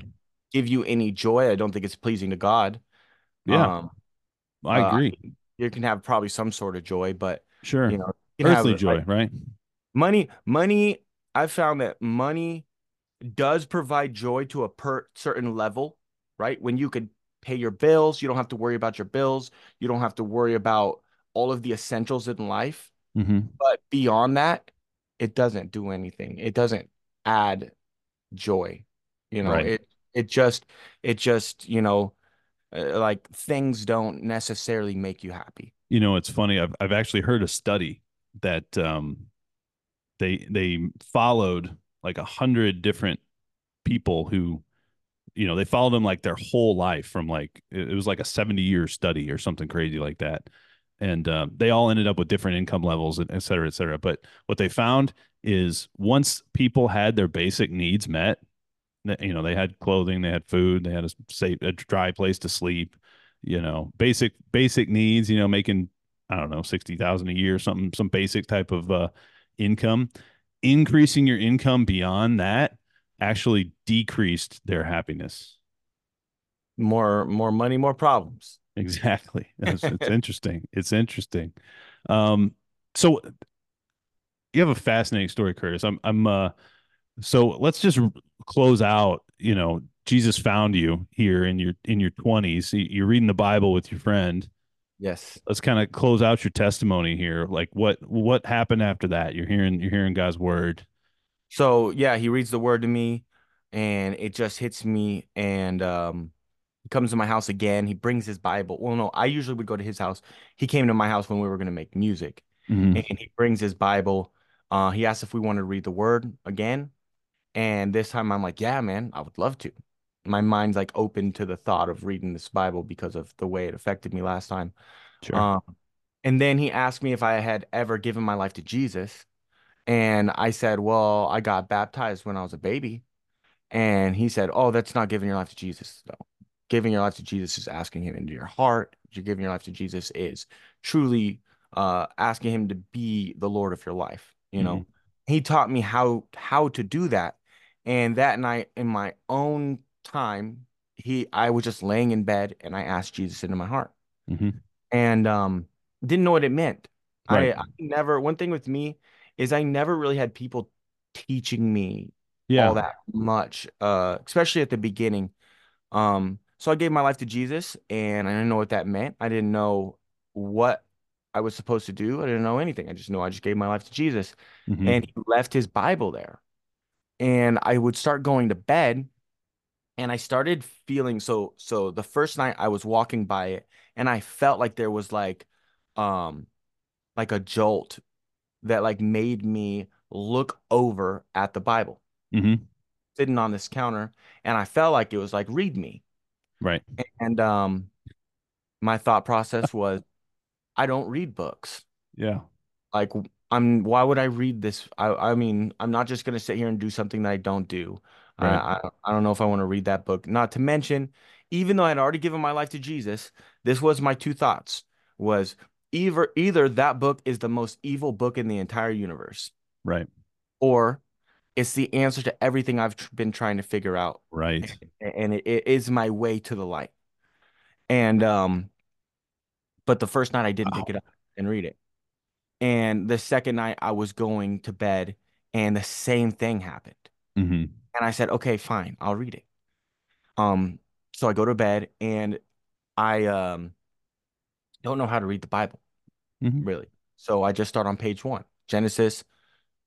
B: give you any joy. I don't think it's pleasing to God.
A: yeah,
B: Um
A: I
B: uh,
A: agree.
B: you can have probably some sort of joy, but
A: Sure,
B: you know, you
A: earthly
B: have
A: joy,
B: like
A: right?
B: money, money, I've found that money does provide joy to a per certain level, right? When you could pay your bills, you don't have to worry about your bills, you don't have to worry about all of the essentials in life.
A: hmm
B: But beyond that, it doesn't do anything. It doesn't add joy. You know,
A: Right.
B: it it just it just, you know, uh, like things don't necessarily make you happy.
A: You know, it's funny. I've I've actually heard a study that um, they they followed like a hundred different people who you know they followed them like their whole life from like it was like a 70 year study or something crazy like that. And um, they all ended up with different income levels and et cetera et cetera. But what they found is once people had their basic needs met you know they had clothing they had food they had a safe a dry place to sleep you know basic basic needs you know making i don't know 60,000 a year something some basic type of uh income. Increasing your income beyond that actually decreased their happiness.
B: More more money, more problems.
A: exactly. It's, it's interesting. It's interesting. Um so you have a fascinating story Kurtis. I'm i'm uh so let's just close out you know jesus found you here in your in your 20s you're reading the bible with your friend.
B: Yes.
A: let's kind of close out your testimony here. Like what what happened after that? You're hearing you're hearing god's word
B: So yeah, he reads the word to me and it just hits me and um he comes to my house again. He brings his Bible. Well, no, I usually would go to his house. He came to my house when we were gonna make music
A: Mhm.
B: and he brings his Bible. Uh he asked if we wanted to read the word again. And this time I'm like, yeah, man, I would love to. My mind's like open to the thought of reading this Bible because of the way it affected me last time.
A: sure
B: Um, and then he asked me if I had ever given my life to Jesus. And I said, well, I got baptized when I was a baby. And he said, oh, that's not giving your life to Jesus, though. Giving your life to Jesus is asking him into your heart. You're giving your life to Jesus is truly uh, asking him to be the Lord of your life. You know,
A: Mhm.
B: he taught me how how to do that. And that night, in my own time, he I was just laying in bed and I asked Jesus into my heart
A: Mhm.
B: and um didn't know what it meant.
A: right
B: I, I never one thing with me is I never really had people teaching me all that much, uh, especially at the beginning. Um, so I gave my life to Jesus and I didn't know what that meant. I didn't know what I was supposed to do. I didn't know anything. I just know I just gave my life to Jesus
A: Mhm.
B: and he left his Bible there. And I would start going to bed and I started feeling so so the first night I was walking by it and I felt like there was like um like a jolt that like made me look over at the Bible.
A: Mhm.
B: sitting on this counter and I felt like it was like read me.
A: Right.
B: And um my thought process was I don't read books.
A: Yeah.
B: Like I'm why would I read this? I I mean I'm not just gonna sit here and do something that I don't do. I
A: right.
B: I, I don't know if I want to read that book. Not to mention even though I'd already given my life to Jesus this was my two thoughts was either either that book is the most evil book in the entire universe.
A: Right.
B: Or it's the answer to everything I've tr- been trying to figure out.
A: Right.
B: And it, it is my way to the light. And um but the first night I didn't pick it up and read it. And the second night I was going to bed and the same thing happened.
A: Mhm.
B: And I said, okay, fine, I'll read it. Um, so I go to bed and I um don't know how to read the Bible.
A: Mhm.
B: really. So I just start on page one, Genesis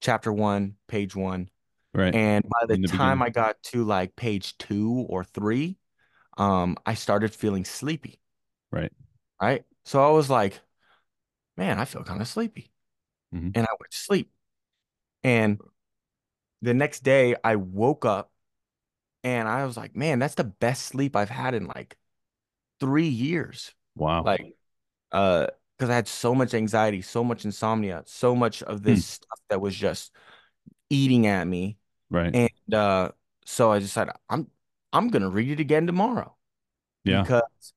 B: chapter one, page one.
A: Right.
B: And by the
A: the
B: time
A: beginning.
B: I got to like page two or three, um, I started feeling sleepy,
A: Right.
B: right? So I was like, man, I feel kind of sleepy.
A: Mhm.
B: And I went to sleep. And the next day I woke up and I was like, man, that's the best sleep I've had in like three years.
A: Wow.
B: Like, uh, because I had so much anxiety, so much insomnia, so much of
A: Hmm.
B: this stuff that was just eating at me.
A: right.
B: And uh, so I decided I'm I'm gonna read it again tomorrow
A: Yeah.
B: because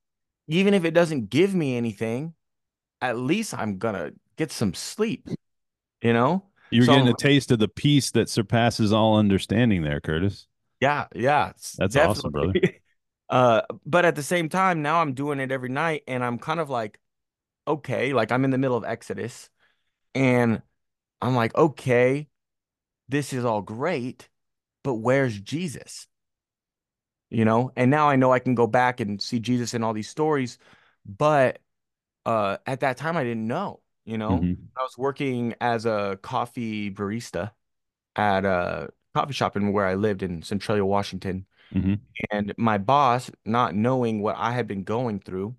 B: even if it doesn't give me anything, at least I'm gonna get some sleep, you know?
A: You're
B: So
A: getting
B: I'm-
A: a taste of the peace that surpasses all understanding there, Kurtis.
B: Yeah, yeah,
A: That's awesome, brother.
B: definitely. Uh, but at the same time, now I'm doing it every night, and I'm kind of like, okay, like I'm in the middle of Exodus, and I'm like, okay, this is all great, but where's Jesus? You know, and now I know I can go back and see Jesus in all these stories, but uh, at that time I didn't know. You know,
A: Mhm.
B: I was working as a coffee barista at a coffee shop in where I lived in Centralia, Washington.
A: Mhm.
B: And my boss, not knowing what I had been going through,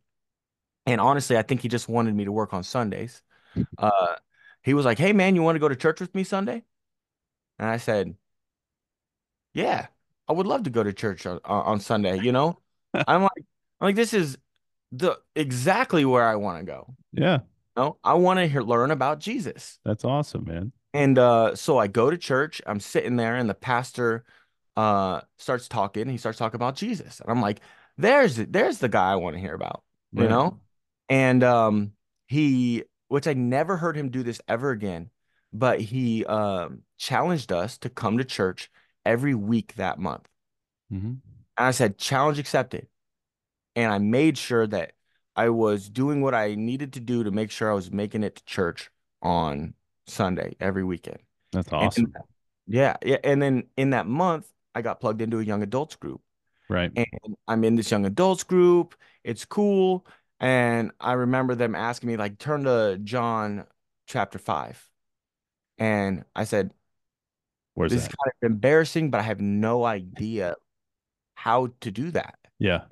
B: and honestly, I think he just wanted me to work on Sundays. Uh, he was like, "Hey, man, you want to go to church with me Sunday?" And I said, "Yeah, I would love to go to church on, on Sunday." You know, I'm like, I'm like, this is the exactly where I want to go.
A: Yeah.
B: No, I want to hear learn about Jesus.
A: That's awesome, man.
B: And uh, so I go to church. I'm sitting there, and the pastor uh starts talking. He starts talking about Jesus, and I'm like, "There's there's the guy I want to hear about," you
A: Right.
B: know. And um, he, which I never heard him do this ever again, but he um challenged us to come to church every week that month.
A: Mhm.
B: And I said, "Challenge accepted," and I made sure that I was doing what I needed to do to make sure I was making it to church on Sunday every weekend.
A: That's
B: And
A: awesome.
B: yeah, yeah. And then in that month, I got plugged into a young adults group.
A: Right.
B: And I'm in this young adults group. It's cool. And I remember them asking me, like, turn to John chapter five. And I said,
A: Where's
B: this is kind of embarrassing, but I have no idea how to do that.
A: Yeah.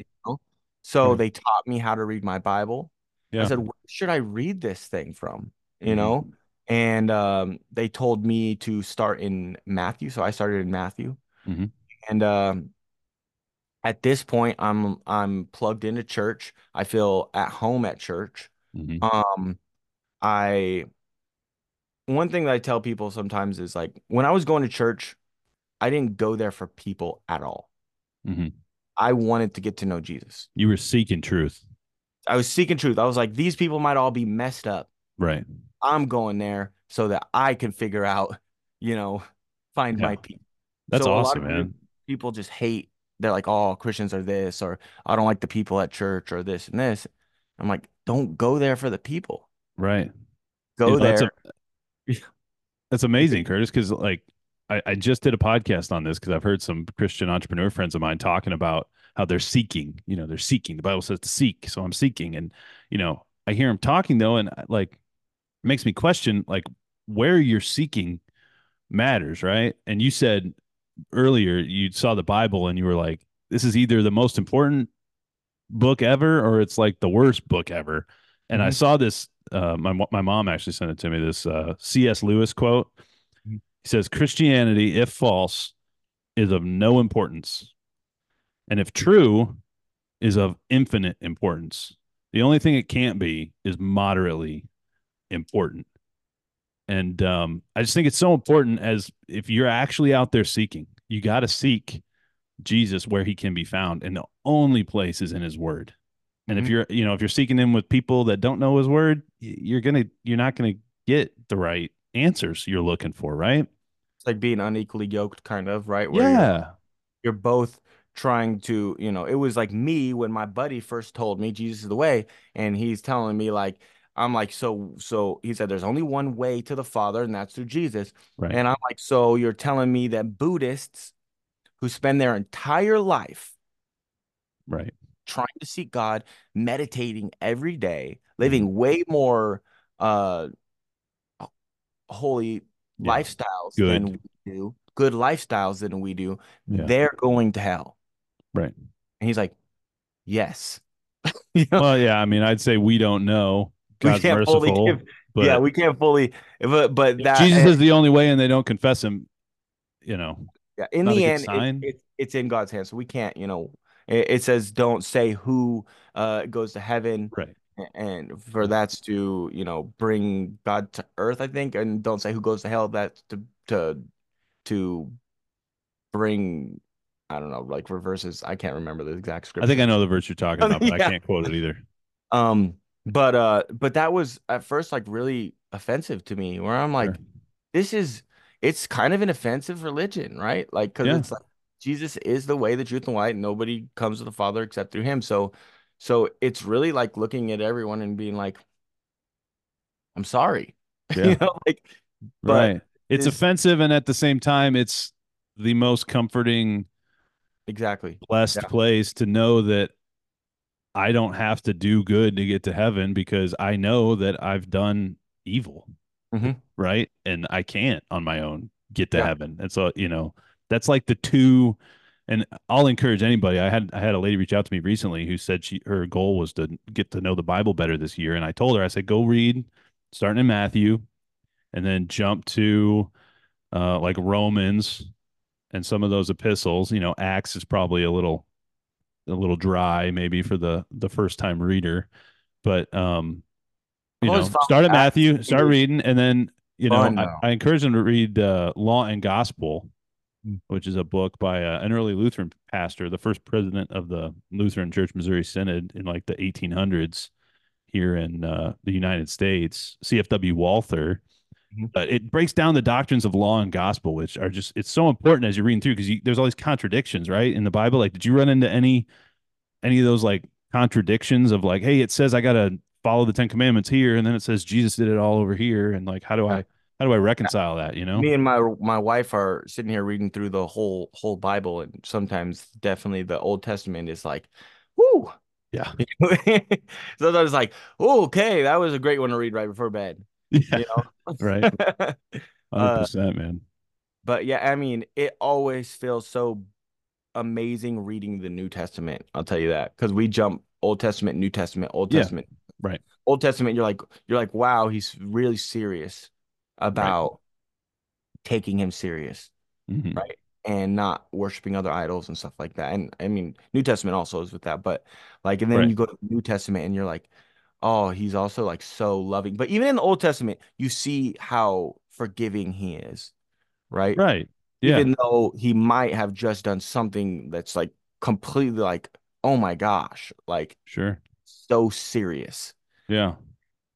B: So
A: Right.
B: they taught me how to read my Bible.
A: Yeah.
B: I said, where should I read this thing from? You
A: Mhm.
B: know? And um, they told me to start in Matthew. So I started in Matthew.
A: Mhm.
B: And um, at this point, I'm I'm plugged into church. I feel at home at church.
A: Mhm.
B: Um, I one thing that I tell people sometimes is like when I was going to church, I didn't go there for people at all.
A: Mhm.
B: I wanted to get to know Jesus.
A: You were seeking truth.
B: I was seeking truth. I was like, these people might all be messed up.
A: Right.
B: I'm going there so that I can figure out, you know, find
A: Yeah.
B: my people
A: That's
B: So
A: awesome, man.
B: People just hate. They're like, oh, Christians are this, or I don't like the people at church, or this and this. I'm like, don't go there for the people.
A: Right.
B: Go
A: You know, that's
B: there.
A: a- That's amazing, Kurtis, because like I, I just did a podcast on this because I've heard some Christian entrepreneur friends of mine talking about how they're seeking, you know, they're seeking. The Bible says to seek. So I'm seeking. And, you know, I hear them talking though, and uh, like it makes me question like where you're seeking matters, right? And you said earlier you saw the Bible and you were like, this is either the most important book ever or it's like the worst book ever. And I
B: Mhm.
A: saw this uh, my my mom actually sent it to me. This uh, C.S. Lewis quote.
B: Mhm.
A: He says, "Christianity, if false, is of no importance, and if true, is of infinite importance. The only thing it can't be is moderately important." And um, I just think it's so important as if you're actually out there seeking, you got to seek Jesus where he can be found, and the only place is in His Word. And if
B: Mhm.
A: you're, you know, if you're seeking him with people that don't know his word, you're gonna, you're not gonna get the right answers you're looking for, right?
B: It's like being unequally yoked, kind of, right? Where you're,
A: Yeah,
B: you're both trying to, you know, it was like me when my buddy first told me Jesus is the way, and he's telling me like, I'm like, so, so he said, there's only one way to the Father, and that's through Jesus.
A: right.
B: And I'm like, so you're telling me that Buddhists who spend their entire life
A: right.
B: trying to seek God, meditating every day, living way more uh holy
A: Yeah.
B: lifestyles
A: Good.
B: than we do, good lifestyles than we do,
A: Yeah.
B: they're going to hell.
A: Right.
B: And he's like, yes. you know,
A: Well, yeah. I mean, I'd say we don't know.
B: We can't fully give,
A: but
B: yeah, we can't fully, but, but that,
A: Jesus is the only way, and they don't confess Him. You know,
B: yeah, in the end, it, it, it's in God's hands. So we can't, you know, it, it says don't say who uh goes to heaven
A: right?
B: and for that's to, you know, bring God to earth, I think, and don't say who goes to hell. That's to to to bring, I don't know, like reverses. I can't remember the exact scripture.
A: I think I know the verse you're talking about, but I can't quote it either.
B: Um, but uh, but that was at first like really offensive to me, where I'm like,
A: Sure.
B: this is it's kind of an offensive religion, right? Like, because
A: Yeah.
B: it's like Jesus is the way, the truth, and light. Nobody comes to the Father except through Him. So, so it's really like looking at everyone and being like, I'm sorry,
A: Yeah.
B: you know, like, but
A: right. It's
B: this-
A: offensive, and at the same time, it's the most comforting,
B: exactly,
A: blessed
B: Yeah.
A: place to know that I don't have to do good to get to heaven because I know that I've done evil.
B: Mhm.
A: Right. And I can't on my own get to
B: Yeah.
A: heaven. And so, you know, that's like the two. And I'll encourage anybody. I had I had a lady reach out to me recently who said she her goal was to get to know the Bible better this year. And I told her, I said, go read starting in Matthew and then jump to uh like Romans and some of those epistles. You know, Acts is probably a little a little dry maybe for the the first time reader. But um you know, start at Matthew, start reading, and then you know, I. I encourage them to read uh, Law and Gospel,
B: Mm.
A: which is a book by uh, an early Lutheran pastor, the first president of the Lutheran Church Missouri Synod in like the 1800s here in uh, the United States, CFW Walther. But it breaks down the doctrines of law and gospel, which are just it's so important as you're reading through because there's all these contradictions, right, in the Bible. Like, did you run into any any of those like contradictions of like, hey, it says I gotta follow the Ten Commandments here, and then it says Jesus did it all over here, and like, how do I how do I reconcile that? You know?
B: me and my my wife are sitting here reading through the whole whole Bible, and sometimes definitely the Old Testament is like, whoo.
A: Yeah.
B: Sometimes it's like, oh, okay, that was a great one to read right before bed.
A: Yeah.
B: You know?
A: Right. Hundred
B: Uh,
A: percent, man.
B: But yeah, I mean, it always feels so amazing reading the New Testament. I'll tell you that because we jump Old Testament, New Testament, Old
A: Yeah,
B: Testament,
A: right.
B: Old Testament. You're like, you're like, wow, he's really serious about taking him serious.
A: Mhm.
B: right? And not worshiping other idols and stuff like that. And I mean, New Testament also is with that, but like, and then
A: Right.
B: you go to New Testament and you're like, oh, he's also like so loving. But even in the Old Testament, you see how forgiving he is, right?
A: Right. Yeah.
B: Even though he might have just done something that's like completely like, oh my gosh, like
A: Sure.
B: so serious.
A: Yeah.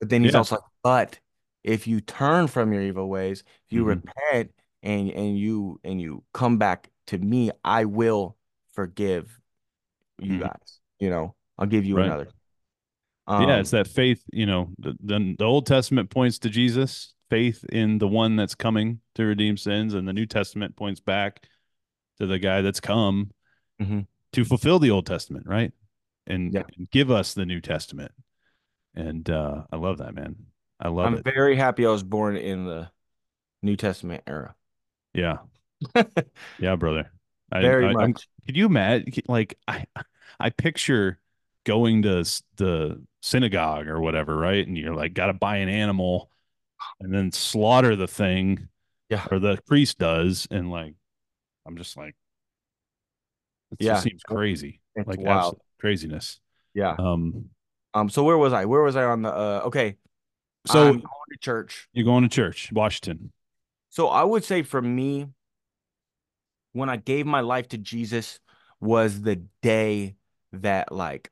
B: But then he's
A: Yeah.
B: also like, but if you turn from your evil ways, if you
A: Mhm.
B: repent and and you and you come back to me, I will forgive you
A: Mhm.
B: guys. You know, I'll give you
A: Right.
B: another.
A: Yeah.
B: Um,
A: It's that faith. You know, the, the the Old Testament points to Jesus, faith in the one that's coming to redeem sins, and the New Testament points back to the guy that's come
B: Mhm.
A: to fulfill the Old Testament, right? And,
B: Yeah.
A: and give us the New Testament. And uh, I love that, man. I love
B: I'm
A: it.
B: very happy I was born in the New Testament era.
A: Yeah. Yeah, brother. I,
B: Very
A: I, I'm-
B: much.
A: could you imagine? Like, I, I picture going to the synagogue or whatever, right? And you're like, got to buy an animal and then slaughter the thing,
B: Yeah.
A: or the priest does, and like, I'm just like, it
B: Yeah.
A: just seems crazy,
B: It's
A: like
B: wild.
A: craziness.
B: Yeah.
A: Um,
B: Um. So where was I? Where was I on the? Uh. Okay.
A: so
B: I'm going to church.
A: you're going to church, Washington.
B: So I would say for me, when I gave my life to Jesus was the day that like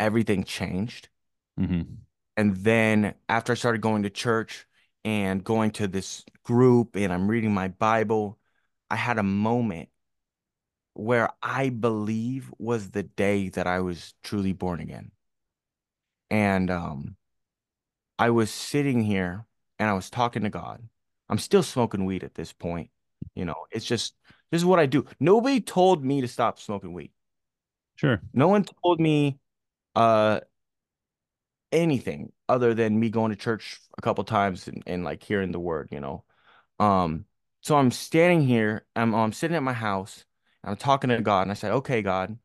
B: everything changed.
A: hmm
B: And then after I started going to church and going to this group and I'm reading my Bible, I had a moment where I believe was the day that I was truly born again. And um I was sitting here and I was talking to God. I'm still smoking weed at this point. You know, it's just this is what I do. Nobody told me to stop smoking weed.
A: Sure.
B: No one told me uh anything other than me going to church a couple times and, and like hearing the word, you know. Um, so I'm standing here, I'm I'm sitting at my house, and I'm talking to God, and I said, "Okay, God,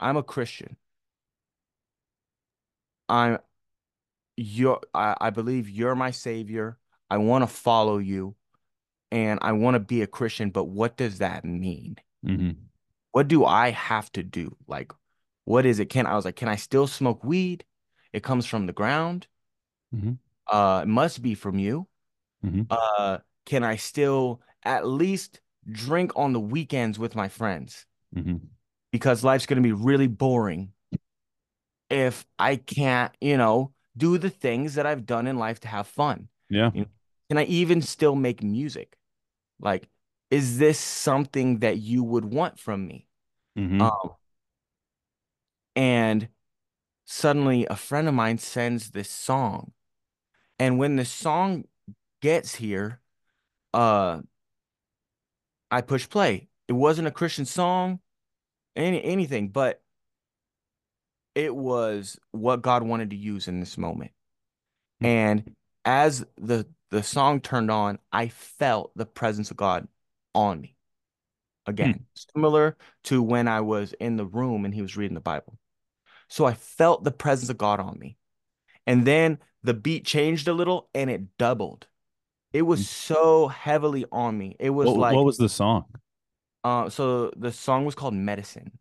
B: I'm a Christian. I'm your I, I believe you're my savior. I want to follow you and I want to be a Christian, but what does that mean?
A: hmm
B: What do I have to do? Like, what is it? Can I was like, can I still smoke weed? It comes from the ground.
A: hmm
B: Uh, it must be from you.
A: hmm
B: Uh, can I still at least drink on the weekends with my friends?
A: hmm
B: Because life's gonna be really boring if I can't, you know, do the things that I've done in life to have fun.
A: Yeah.
B: You know, can I even still make music? Like, is this something that you would want from me?
A: hmm
B: Um, and suddenly a friend of mine sends this song. And when the song gets here, uh, I push play. It wasn't a Christian song, any anything, but it was what God wanted to use in this moment. And as the the song turned on, I felt the presence of God on me
A: Hmm.
B: again, similar to when I was in the room and he was reading the Bible. So I felt the presence of God on me. And then the beat changed a little and it doubled. It was so heavily on me. It was
A: What
B: like
A: what was the song?
B: uh so the song was called Medicine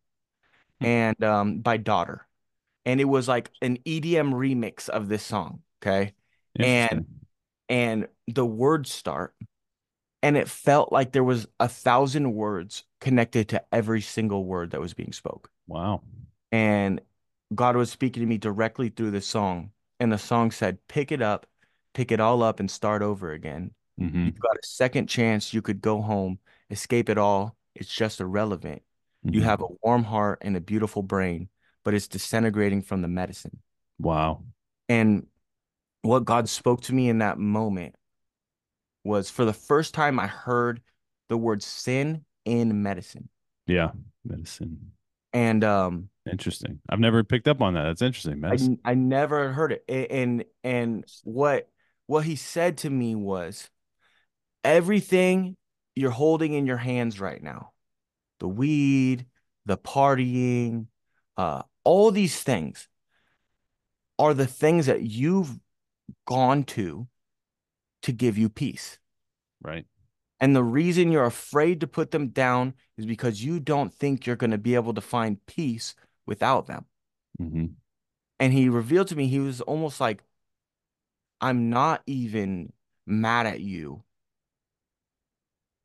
A: Hmm.
B: and um by Daughter. And it was like an EDM remix of this song, okay? And and the words start and it felt like there was a thousand words connected to every single word that was being spoke.
A: Wow.
B: And God was speaking to me directly through this song. And the song said, Pick it up, pick it all up, and start over again.
A: hmm
B: You've got a second chance. You could go home, escape it all. It's just irrelevant. You
A: hmm
B: have a warm heart and a beautiful brain, but it's disintegrating from the medicine.
A: Wow.
B: And what God spoke to me in that moment was for the first time I heard the word sin in medicine.
A: Yeah. Medicine.
B: And um
A: Interesting. I've never picked up on that. That's interesting.
B: I I never heard it. And and what what he said to me was everything you're holding in your hands right now, the weed, the partying, uh, all these things are the things that you've gone to to give you peace.
A: Right.
B: And the reason you're afraid to put them down is because you don't think you're going to be able to find peace without them.
A: hmm
B: And he revealed to me, he was almost like, I'm not even mad at you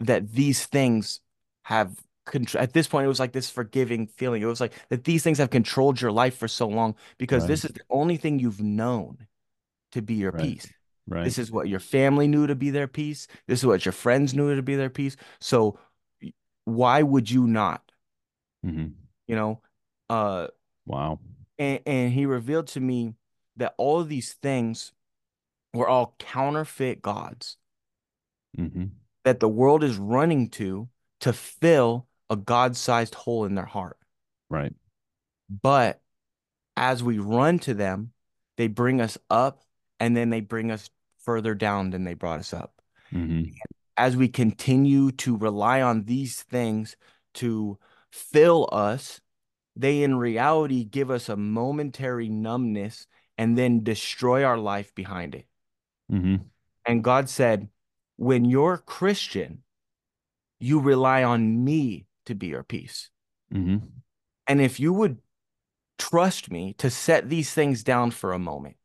B: that these things have control. At this point, it was like this forgiving feeling. It was like that these things have controlled your life for so long because
A: Right.
B: this is the only thing you've known to be your
A: Right.
B: peace.
A: Right.
B: This is what your family knew to be their peace. This is what your friends knew to be their peace. So why would you not?
A: hmm
B: You know, uh,
A: Wow.
B: and, and he revealed to me that all of these things were all counterfeit gods
A: hmm
B: that the world is running to to fill a God-sized hole in their heart.
A: Right.
B: But as we run to them, they bring us up and then they bring us further down than they brought us up.
A: hmm
B: As we continue to rely on these things to fill us, they in reality give us a momentary numbness and then destroy our life behind it.
A: hmm
B: And God said, when you're Christian, you rely on me to be your peace.
A: hmm
B: And if you would trust me to set these things down for a moment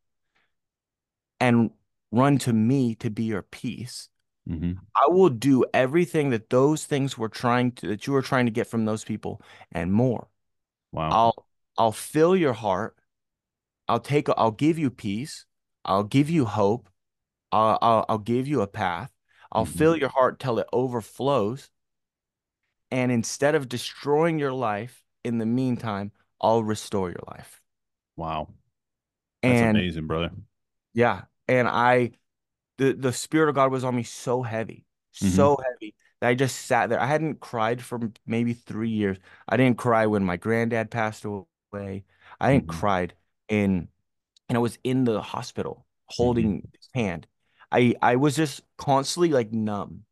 B: and run to me to be your peace,
A: hmm
B: I will do everything that those things were trying to that you were trying to get from those people and more.
A: Wow.
B: I'll I'll fill your heart. I'll take I'll give you peace. I'll give you hope. I'll I'll, I'll give you a path. I'll
A: Mhm.
B: fill your heart till it overflows. And instead of destroying your life in the meantime, I'll restore your life.
A: Wow. That's
B: And
A: amazing, brother.
B: yeah, and I the the spirit of God was on me so heavy,
A: Mhm.
B: so heavy that I just sat there. I hadn't cried for maybe three years. I didn't cry when my granddad passed away. I didn't
A: Mhm.
B: cried in and I was in the hospital holding
A: Mhm.
B: his hand. I I was just constantly like numb.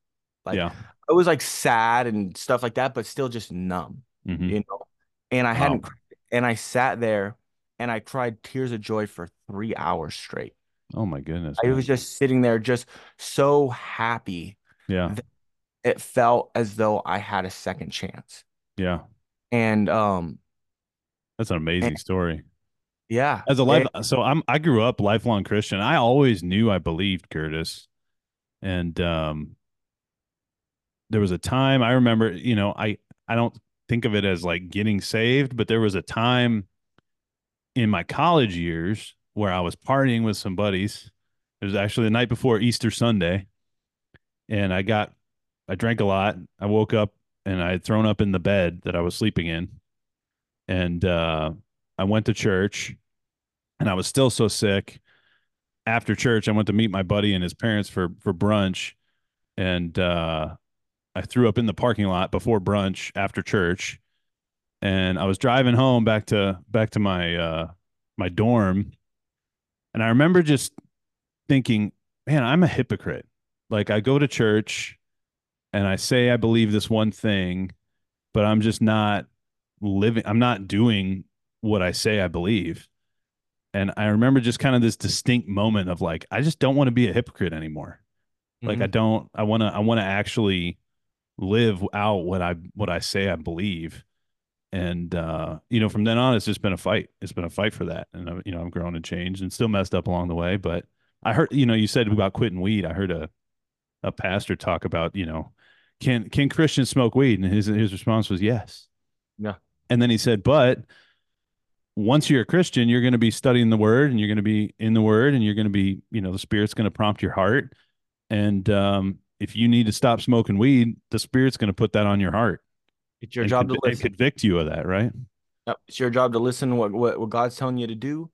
B: Like
A: Yeah.
B: I was like sad and stuff like that, but still just numb,
A: hmm
B: you know. And I
A: Wow.
B: hadn't and I sat there and I cried tears of joy for three hours straight.
A: Oh my goodness,
B: I
A: man.
B: was just sitting there just so happy
A: Yeah.
B: it felt as though I had a second chance.
A: Yeah.
B: And um
A: That's an
B: and
A: amazing story.
B: yeah,
A: As a life,
B: it,
A: so I'm I grew up lifelong Christian. I always knew I believed Kurtis, and um, there was a time I remember. You know, I I don't think of it as like getting saved, but there was a time in my college years where I was partying with some buddies. It was actually the night before Easter Sunday, and I got I drank a lot. I woke up and I had thrown up in the bed that I was sleeping in, and uh, I went to church, and I was still so sick. After church, I went to meet my buddy and his parents for for brunch, and uh, I threw up in the parking lot before brunch after church, and I was driving home back to back to my uh, my dorm, and I remember just thinking, man, I'm a hypocrite. Like I go to church and I say I believe this one thing, but I'm just not living, I'm not doing what I say I believe. And I remember just kind of this distinct moment of like, I just don't want to be a hypocrite anymore. Like I
B: mhm.
A: don't, I want to, I want to actually live out what I, what I say I believe. And, uh, you know, from then on, it's just been a fight. It's been a fight for that. And, uh, you know, I've grown and changed and still messed up along the way. But I heard, you know, you said about quitting weed. I heard a, a pastor talk about, you know, can can Christians smoke weed? And his his response was yes.
B: Yeah.
A: And then he said, but once you're a Christian, you're going to be studying the word and you're going to be in the word and you're going to be, you know, the spirit's going to prompt your heart. And um, if you need to stop smoking weed, the spirit's going to put that on your heart
B: It's your job to
A: and convict you of that, right?
B: Yep. It's your job to listen what, what what God's telling you to do.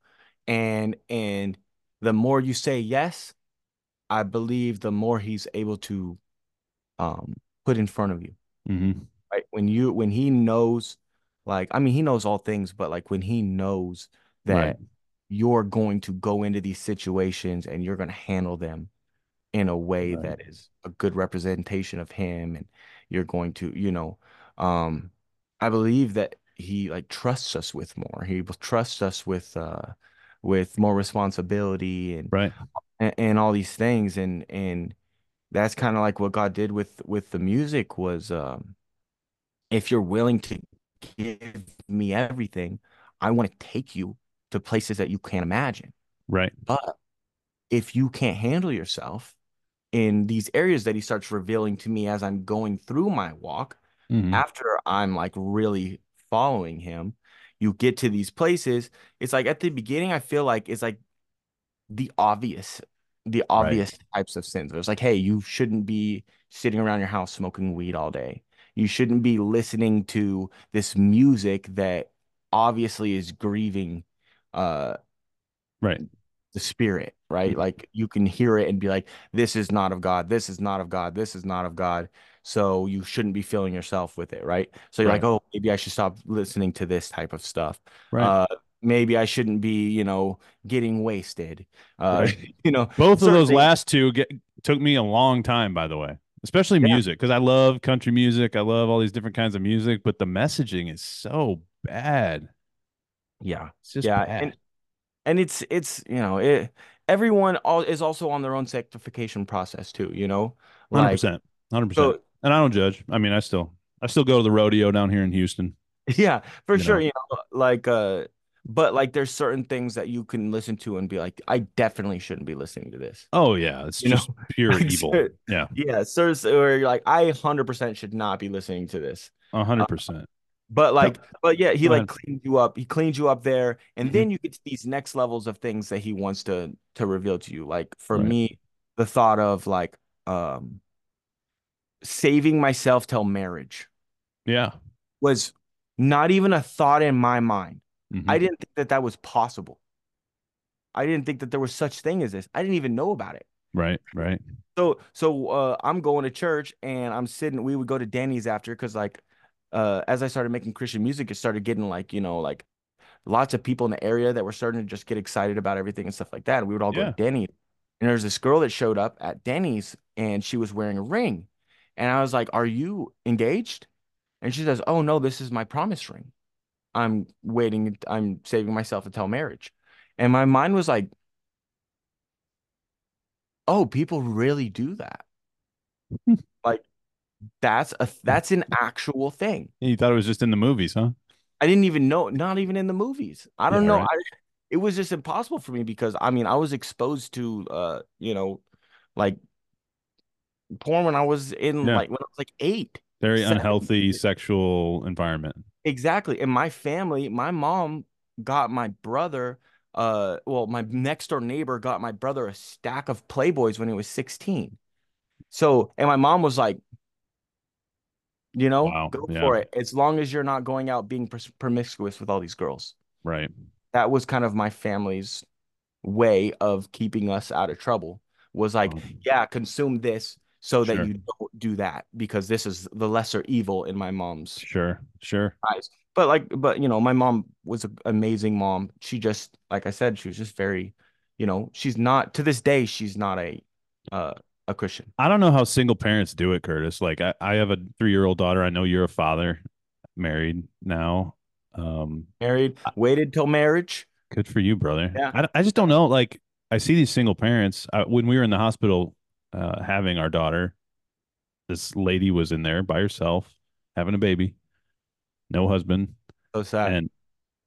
B: And and the more you say yes, I believe the more he's able to um put in front of you.
A: hmm
B: Right? When you when he knows like I mean he knows all things, but like when he knows
A: Right.
B: that you're going to go into these situations and you're going to handle them in a way
A: Right.
B: that is a good representation of him and you're going to you know um i believe that he like trusts us with more he will trust us with uh with more responsibility and
A: Right.
B: and, and all these things and and that's kind of like what god did with with the music was um if you're willing to give me everything i want to take you to places that you can't imagine
A: Right.
B: but if you can't handle yourself in these areas that he starts revealing to me as I'm going through my walk,
A: hmm
B: after I'm like really following him, you get to these places. It's like at the beginning, I feel like it's like the obvious, the
A: Right.
B: obvious types of sins. It's like, hey, you shouldn't be sitting around your house smoking weed all day. You shouldn't be listening to this music that obviously is grieving uh
A: Right.
B: the spirit, right?
A: Mhm.
B: Like you can hear it and be like, this is not of God. This is not of God. This is not of God. So you shouldn't be filling yourself with it, right? So you're like, oh, maybe I should stop listening to this type of stuff.
A: Right.
B: Uh, maybe I shouldn't be, you know, getting wasted. Uh,
A: Right.
B: you know,
A: Both of those
B: things.
A: last two get, took me a long time, by the way, especially
B: Yeah.
A: music, because I love country music. I love all these different kinds of music, but the messaging is so bad.
B: Yeah.
A: It's just
B: Yeah.
A: bad.
B: And and it's it's you know it everyone all is also on their own sanctification process too, you know? like
A: 100% Hundred percent.
B: so
A: And I don't judge. I mean, I still I still go to the rodeo down here in Houston,
B: Yeah, for
A: you
B: sure,
A: know.
B: you know, like uh but like there's certain things that you can listen to and be like, I definitely shouldn't be listening to this.
A: Oh yeah, it's
B: You know,
A: just pure
B: like
A: evil. Yeah.
B: yeah, so so where you're like, I 100% should not be listening to this.
A: A
B: Uh,
A: hundred percent.
B: but
A: No,
B: like, but yeah, he like cleans you up. He cleans you up there, and
A: Mhm.
B: then you get to these next levels of things that he wants to to reveal to you. Like for
A: Right.
B: me, the thought of like um saving myself till marriage
A: Yeah.
B: was not even a thought in my mind.
A: hmm
B: I didn't think that that was possible. I didn't think that there was such thing as this. I didn't even know about it.
A: Right. Right.
B: So so uh, I'm going to church and I'm sitting. We would go to Danny's after because like uh, as I started making Christian music, it started getting like you know like lots of people in the area that were starting to just get excited about everything and stuff like that. And we would all go to Denny's. And there's this girl that showed up at Denny's and she was wearing a ring. And I was like, Are you engaged? And she says, Oh, no, this is my promise ring. I'm waiting, I'm saving myself until marriage. And my mind was like, Oh, people really do that. like, that's a that's an actual thing.
A: You thought it was just in the movies, huh?
B: I didn't even know, not even in the movies. I don't
A: Yeah,
B: know.
A: right.
B: I, it was just impossible for me because I mean, I was exposed to uh, you know, like porn when I was in
A: Yeah.
B: like when I was like eight.
A: Very
B: Seven.
A: unhealthy sexual environment.
B: Exactly. In my family, my mom got my brother, uh, well, my next door neighbor got my brother a stack of Playboys when he was 16. So, and my mom was like, you know,
A: Wow,
B: go
A: yeah.
B: for it. As long as you're not going out being promiscuous with all these girls.
A: Right.
B: That was kind of my family's way of keeping us out of trouble. Was like,
A: Um,
B: yeah, consume this so that you don't do that because this is the lesser evil in my mom's
A: Sure. Sure.
B: eyes. But like, but you know, my mom was an amazing mom. She just, like I said, she was just very, you know, she's not to this day, she's not a uh a Christian.
A: I don't know how single parents do it, Kurtis. Like I, I have a three year old daughter. I know you're a father, married now. Um,
B: Married, waited till marriage.
A: good for you, brother.
B: Yeah.
A: I, I just don't know. Like I see these single parents. I, when we were in the hospital uh, having our daughter, this lady was in there by herself having a baby, no husband,
B: So sad.
A: and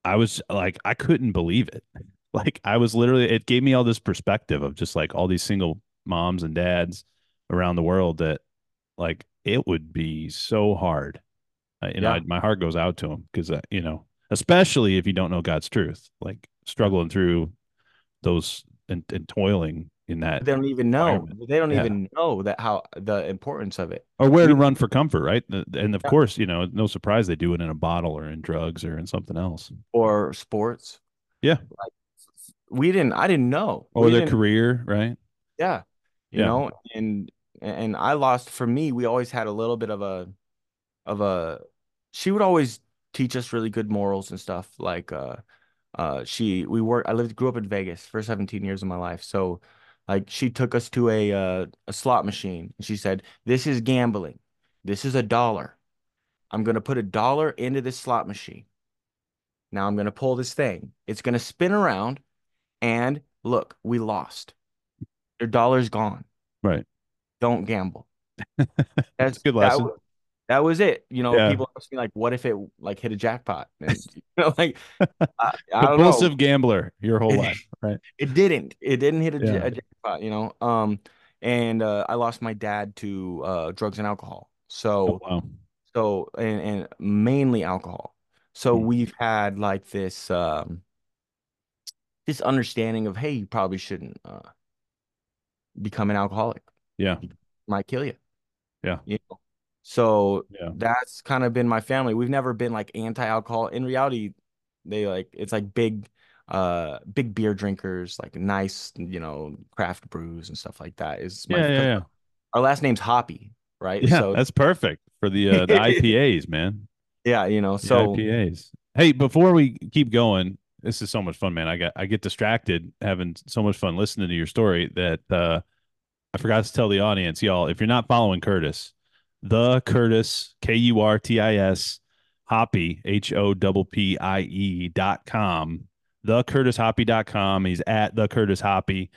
A: I was like, I couldn't believe it. Like I was literally, it gave me all this perspective of just like all these single moms and dads around the world that like it would be so hard. Uh, you know,
B: Yeah.
A: I, my heart goes out to them because uh, you know, especially if you don't know God's truth, like struggling through those and, and toiling in that,
B: they don't even know. They don't
A: Yeah.
B: even know that how the importance of it.
A: or where to run for comfort, right? And of
B: Yeah.
A: course, you know, no surprise they do it in a bottle or in drugs or in something else,
B: Or sports.
A: Yeah.
B: Like we didn't I didn't know.
A: or
B: We
A: their career, right?
B: Yeah. You
A: Yeah.
B: know, and and I lost for me, we always had a little bit of a of a she would always teach us really good morals and stuff. Like uh uh she we worked I lived grew up in Vegas for 17 years of my life. So like she took us to a uh a slot machine. And she said, This is gambling. This is a dollar. I'm gonna put a dollar into this slot machine. Now I'm gonna pull this thing. It's gonna spin around and look, we lost. Your dollar's gone.
A: Right.
B: Don't gamble.
A: That's a good
B: that
A: lesson.
B: wa- That, was it. You know,
A: Yeah.
B: people ask me like, "What if it like hit a jackpot?" And you know, like I, I don't know.
A: Compulsive gambler your whole life, right?
B: It didn't. It didn't hit a,
A: Yeah.
B: a jackpot. You know. Um, and uh, I lost my dad to uh drugs and alcohol.
A: Oh,
B: So
A: wow.
B: so and and mainly alcohol. So
A: Hmm.
B: we've had like this um this understanding of hey, you probably shouldn't uh become an alcoholic.
A: Yeah.
B: Might kill you.
A: Yeah.
B: You know. So
A: Yeah.
B: that's kind of been my family. We've never been like anti-alcohol. In reality, they like it's like big uh big beer drinkers, like nice, you know, craft brews and stuff like that. Is my
A: Yeah, yeah, yeah.
B: our last name's Hoppie, right?
A: Yeah,
B: so
A: that's perfect for the uh, the IPAs, man.
B: yeah, you know,
A: The
B: so
A: IPAs. Hey, before we keep going, this is so much fun, man. I got I get distracted having so much fun listening to your story that uh, I forgot to tell the audience, y'all. If you're not following Kurtis, the Kurtis K U R T I S Hoppie H O P P I E dot com, the Kurtis Hoppie dot com. He's at the Kurtis Hoppie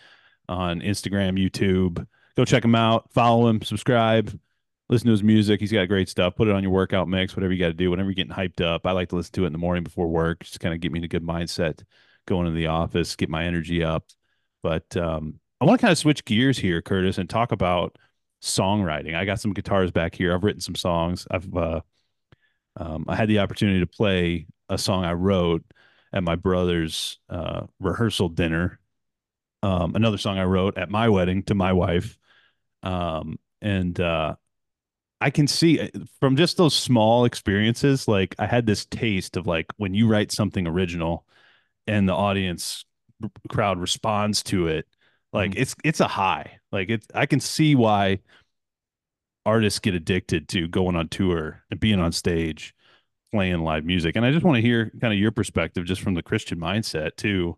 A: on Instagram, YouTube. Go check him out. Follow him. Subscribe listen to his music. He's got great stuff. Put it on your workout mix, whatever you got to do. Whenever you're getting hyped up, I like to listen to it in the morning before work, just kind of get me in a good mindset going to the office, get my energy up. But um, I want to kind of switch gears here, Kurtis, and talk about songwriting. I got some guitars back here. I've written some songs. I've uh, um, I had the opportunity to play a song I wrote at my brother's uh, rehearsal dinner. Um, another song I wrote at my wedding to my wife. Um, and uh, I can see uh, from just those small experiences, like I had this taste of like when you write something original and the audience crowd responds to it, like
B: Mhm.
A: it's it's a high. Like it's I can see why artists get addicted to going on tour and being on stage playing live music. And I just want to hear kind of your perspective just from the Christian mindset too,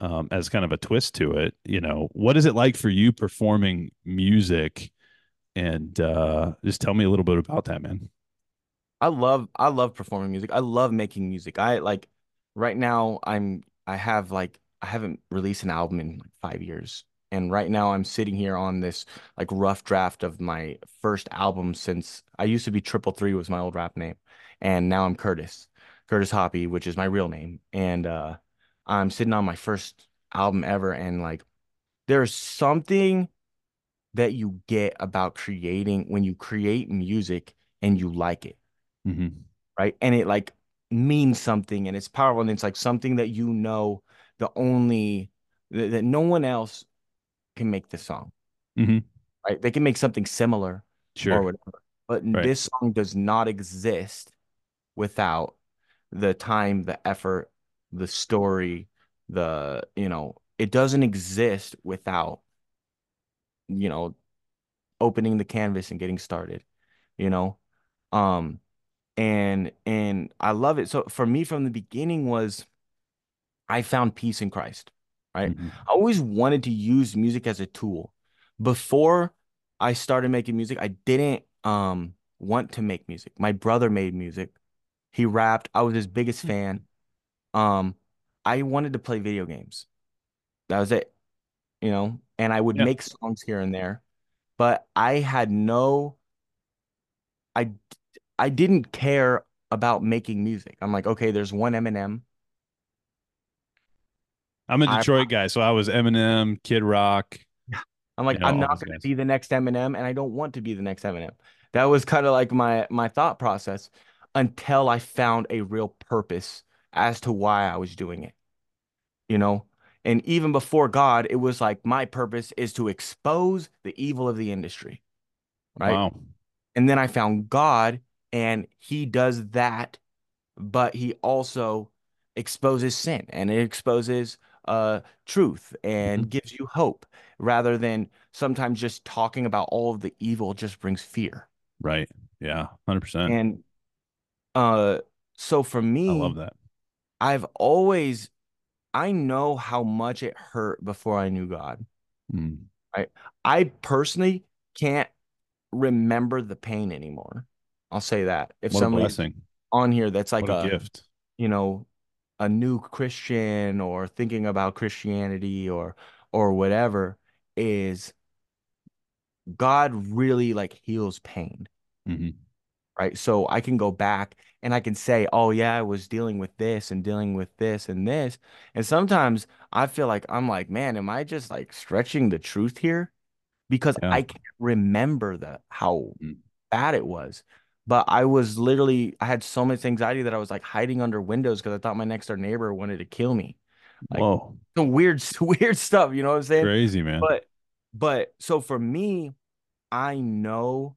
A: um, as kind of a twist to it. You know, what is it like for you performing music? And uh, just tell me a little bit about that, man.
B: I love I love performing music. I love making music. I like right now I'm I have like I haven't released an album in like five years. And right now I'm sitting here on this like rough draft of my first album since I used to be Triple Three was my old rap name. And now I'm Kurtis. Kurtis Hoppie, which is my real name. And uh I'm sitting on my first album ever and like there's something that you get about creating when you create music and you like it
A: Mm-hmm.
B: right? And it like means something and it's powerful and it's like something that you know the only that, that no one else can make this song,
A: Mm-hmm.
B: right? They can make something similar or
A: Sure.
B: whatever. But
A: Right.
B: this song does not exist without the time, the effort, the story, the, you know, it doesn't exist without, you know, opening the canvas and getting started, you know? Um, and and I love it. So for me from the beginning was I found peace in Christ, right?
A: Mhm.
B: I always wanted to use music as a tool. Before I started making music, I didn't um want to make music. My brother made music. He rapped. I was his biggest fan. Um, I wanted to play video games. That was it, you know, and I would
A: Yeah.
B: make songs here and there, but I had no I I didn't care about making music. I'm like, okay, there's one Eminem.
A: I'm a Detroit guy, so I was Eminem, Kid Rock.
B: I'm like,
A: You know,
B: I'm not gonna
A: guys.
B: be the next Eminem, and I don't want to be the next Eminem. That was kind of like my my thought process until I found a real purpose as to why I was doing it, you know? And even before God, it was like my purpose is to expose the evil of the industry, right?
A: Wow.
B: And then I found God, and He does that, but He also exposes sin and it exposes uh, truth and
A: Mhm.
B: gives you hope rather than sometimes just talking about all of the evil just brings fear.
A: Right. Yeah. 100%.
B: And uh, so for me, I
A: love that.
B: I've always, I know how much it hurt before I knew God.
A: Mm.
B: I personally can't remember the pain anymore. I'll say that. If
A: What blessing.
B: on here that's like
A: What a
B: a,
A: gift.
B: you know, a new Christian or thinking about Christianity or or whatever is God really like heals pain,
A: hmm
B: right? So I can go back and I can say, "Oh yeah, I was dealing with this and dealing with this and this." And sometimes I feel like I'm like, "Man, am I just like stretching the truth here?" Because
A: Yeah.
B: I can't remember the how
A: Mm.
B: bad it was. But I was literally I had so much anxiety that I was like hiding under windows because I thought my next door neighbor wanted to kill me. Like
A: Whoa.
B: some weird weird stuff, you know what I'm saying?
A: Crazy, man.
B: But but so for me, I know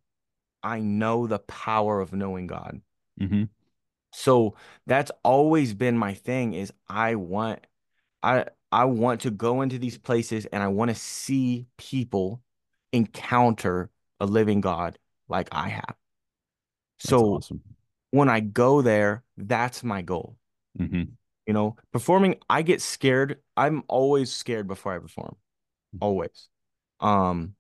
B: I know the power of knowing God.
A: hmm
B: So that's always been my thing is I want I I want to go into these places and I want to see people encounter a living God like I have. So
A: awesome.
B: when I go there, that's my goal.
A: hmm
B: You know, performing, I get scared. I'm always scared before I perform. Always. Um,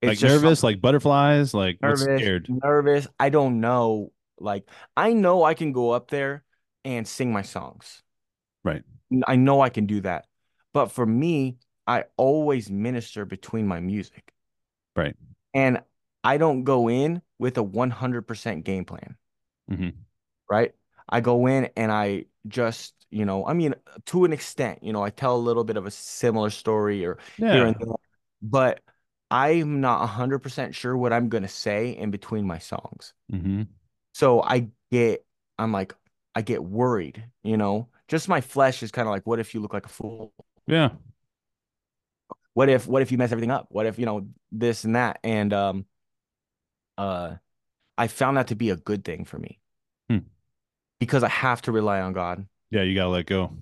B: it's
A: Like nervous, like butterflies, like
B: nervous,
A: scared?
B: nervous. I don't know. Like, I know I can go up there and sing my songs.
A: Right.
B: I know I can do that. But for me, I always minister between my music.
A: Right.
B: And I don't go in with a 100% game plan,
A: hmm
B: right? I go in and I just, you know, I mean, to an extent, you know, I tell a little bit of a similar story or here and there, but I'm not 100% sure what I'm going to say in between my songs.
A: hmm
B: So I get, I'm like, I get worried, you know, just my flesh is kind of like, what if you look like a fool?
A: Yeah.
B: What if, what if you mess everything up? What if, you know, this and that? And, um, uh, I found that to be a good thing for me
A: Hmm.
B: because I have to rely on God.
A: Yeah. You gotta let go.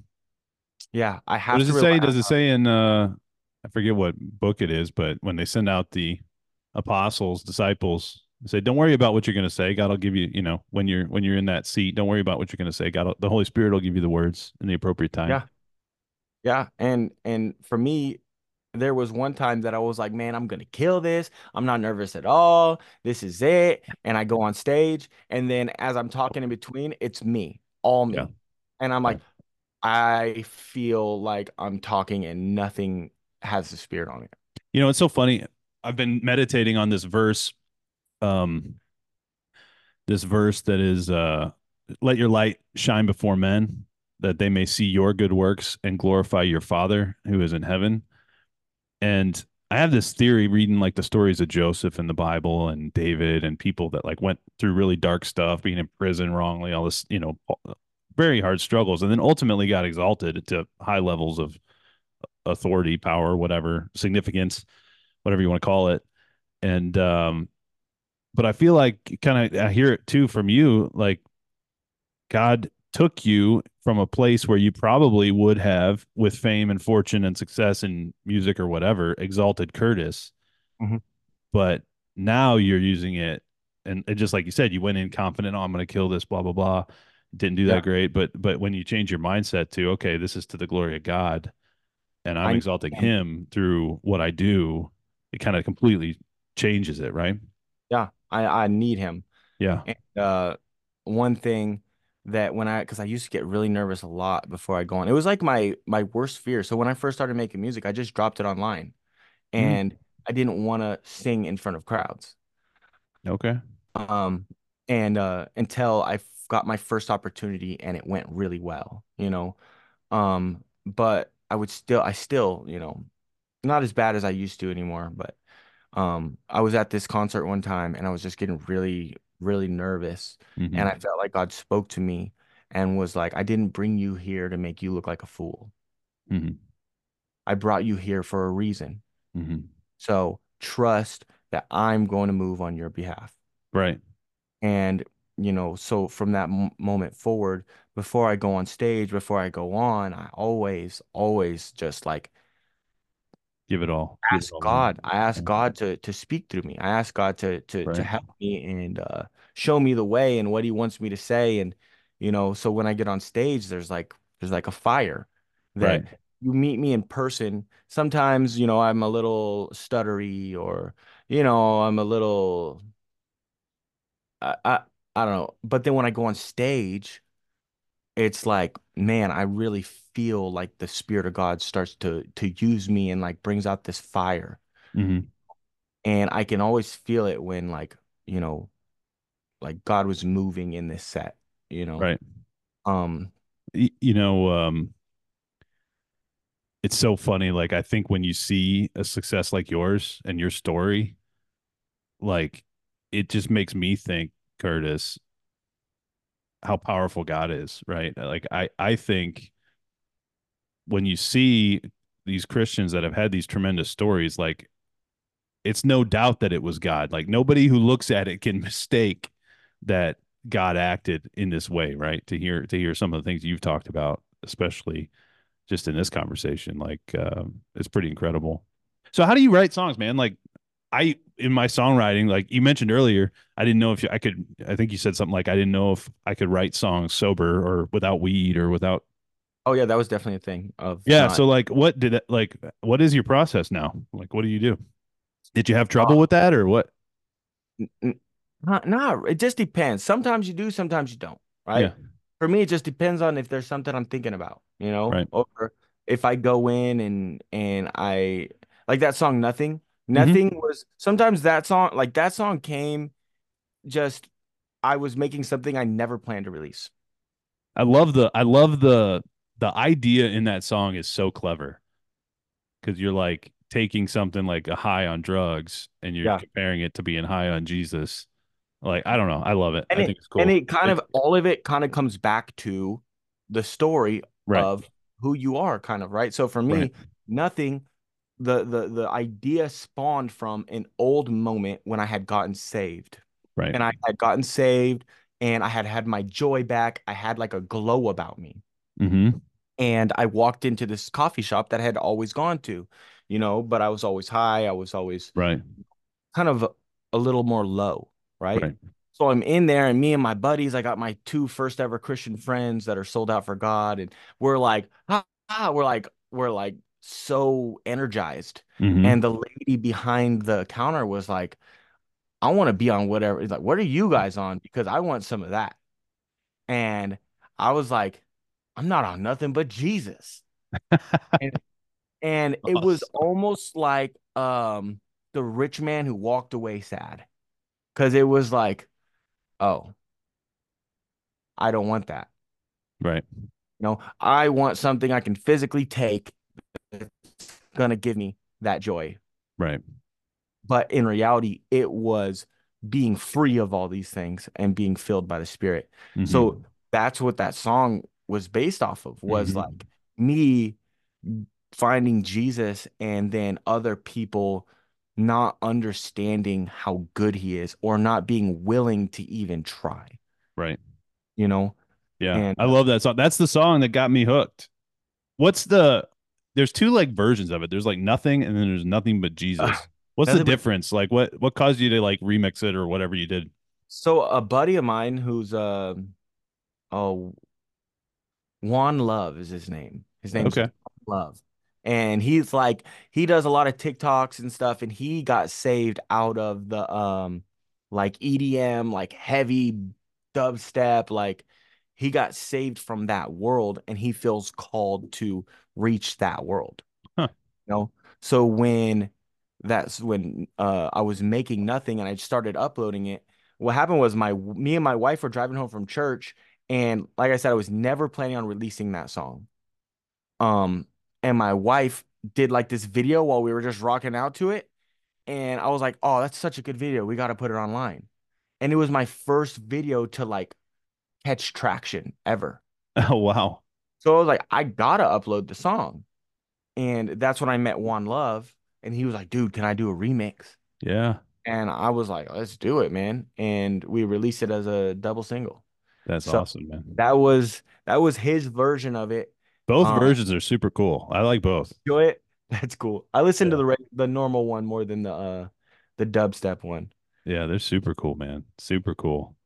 B: Yeah, I
A: What
B: have
A: does
B: to
A: it say? Does it say in uh I forget what book it is, but when they send out the apostles, disciples, Say, don't worry about what you're going to say. God will give you, you know, when you're when you're in that seat, don't worry about what you're going to say. God, the Holy Spirit will give you the words in the appropriate time.
B: Yeah. Yeah. And and for me, there was one time that I was like, man, I'm gonna kill this. I'm not nervous at all. This is it. And I go on stage, and then as I'm talking in between, it's me, all me.
A: Yeah.
B: And I'm like, I feel like I'm talking and nothing has the spirit on it.
A: You know, it's so funny. I've been meditating on this verse, um, this verse that is, uh, let your light shine before men that they may see your good works and glorify your Father who is in heaven. And I have this theory reading like the stories of Joseph in the Bible and David and people that like went through really dark stuff, being in prison wrongly, all this, you know, very hard struggles, and then ultimately got exalted to high levels of authority, power, whatever, significance, whatever you want to call it. And um, but I feel like kind of I hear it too from you, like God took you from a place where you probably would have, with fame and fortune and success in music or whatever, exalted Kurtis.
B: Mm-hmm.
A: But now you're using it, and, and, just like you said, you went in confident, oh, I'm going to kill this, blah blah blah. Didn't do that yeah. great, but but when you change your mindset to okay, this is to the glory of God, and I'm I, exalting Him through what I do, it kind of completely changes it, right?
B: Yeah, I I need Him.
A: Yeah.
B: And, uh, one thing that when I because I used to get really nervous a lot before I go on. It was like my my worst fear. So when I first started making music, I just dropped it online, mm. and mm. I didn't want to sing in front of crowds.
A: Okay.
B: Um, and uh, until I got my first opportunity and it went really well, you know. Um, but I would still, I still, you know, not as bad as I used to anymore. But um, I was at this concert one time and I was just getting really really nervous. Mm-hmm. And I felt like God spoke to me and was like, I didn't bring you here to make you look like a fool.
A: Mm-hmm.
B: I brought you here for a reason.
A: Mm-hmm.
B: So trust that I'm going to move on your behalf.
A: Right.
B: And, you know, so from that m- moment forward, before I go on stage, before I go on, I always, always just like
A: give it all
B: ask
A: it all
B: god. I ask god to to speak through me. I ask god to to right. to help me and uh show me the way and what he wants me to say. And you know so when i get on stage there's like there's like a fire that right. you meet me in person. Sometimes you know i'm a little stuttery or you know i'm a little I, I i don't know. But then when i go on stage it's like man i really feel like the spirit of god starts to to use me and like brings out this fire
A: mm-hmm.
B: and i can always feel it when like you know like god was moving in this set you know
A: right
B: um
A: you know um it's so funny like i think when you see a success like yours and your story like it just makes me think kurtis how powerful God is, right? Like I I think when you see these Christians that have had these tremendous stories, like it's no doubt that it was God. Like nobody who looks at it can mistake that God acted in this way, right? To hear to hear some of the things you've talked about, especially just in this conversation, like um, it's pretty incredible. So how do you write songs, man? Like I in my songwriting, like you mentioned earlier, I didn't know if you, I could. I think you said something like I didn't know if I could write songs sober or without weed or without.
B: Oh yeah, that was definitely a thing. Of
A: yeah, not... so like, what did it like? What is your process now? Like, what do you do? Did you have trouble uh, with that or what?
B: Not, not. It just depends. Sometimes you do, sometimes you don't. Right. Yeah. For me, it just depends on if there's something I'm thinking about. You know,
A: right.
B: or if I go in and and I like that song, nothing Mm-hmm. Nothing mm-hmm. was sometimes that song like that song came just I was making something I never planned to release.
A: I love the I love the the idea in that song is so clever. Cuz you're like taking something like a high on drugs and you're yeah. comparing it to being high on Jesus. Like I don't know, I love it.
B: And
A: I
B: it,
A: think it's cool.
B: And it kind of all of it kind of comes back to the story right. of who you are kind of, right? So for me, right. nothing the the the idea spawned from an old moment when I had gotten saved.
A: Right.
B: And I had gotten saved and I had had my joy back. I had like a glow about me.
A: Mm-hmm.
B: And I walked into this coffee shop that I had always gone to, you know, but I was always high. I was always
A: right.
B: kind of a, little more low. right?
A: Right.
B: So I'm in there, and me and my buddies, I got my two first ever Christian friends that are sold out for God, and we're like, ah, ah, we're like, we're like so energized.
A: Mhm.
B: And the lady behind the counter was like, I want to be on whatever. He's like, what are you guys on? Because I want some of that. And I was like, I'm not on nothing but Jesus. and, and it was almost like um the rich man who walked away sad. Cause it was like, oh, I don't want that.
A: Right.
B: You know, I want something I can physically take that's gonna give me that joy.
A: Right.
B: But in reality, it was being free of all these things and being filled by the Spirit.
A: Mhm.
B: So that's what that song was based off of was
A: Mhm.
B: like me finding Jesus and then other people not understanding how good he is or not being willing to even try,
A: right.
B: you know?
A: Yeah.
B: And-
A: I love that song. That's the song that got me hooked. What's the there's two like versions of it. There's like nothing and then there's nothing but Jesus.
B: Uh,
A: What's the difference? Like what what caused you to like remix it or whatever you did?
B: So a buddy of mine who's uh oh One Love is his name. His name's
A: Okay.
B: Love. And he's like he does a lot of TikToks and stuff and he got saved out of the um like EDM, like heavy dubstep, like he got saved from that world and he feels called to reach that world.
A: Huh.
B: You know? So when that's when uh I was making nothing and I started uploading it, what happened was my me and my wife were driving home from church and like I said, I was never planning on releasing that song. Um, and my wife did like this video while we were just rocking out to it. And I was like, oh, that's such a good video. We got to put it online. And it was my first video to like catch traction ever.
A: Oh wow.
B: So I was like, I gotta upload the song. And that's when I met One Love. And he was like, dude, can I do a remix?
A: Yeah.
B: And I was like, let's do it, man. And we released it as a double single.
A: That's
B: So-
A: awesome, man.
B: That was that was his version of it.
A: Both
B: um,
A: versions are super cool. I like both.
B: Enjoy it. That's cool. I listened to the the normal one more than the uh the dubstep one.
A: Yeah, they're super cool, man. Super cool.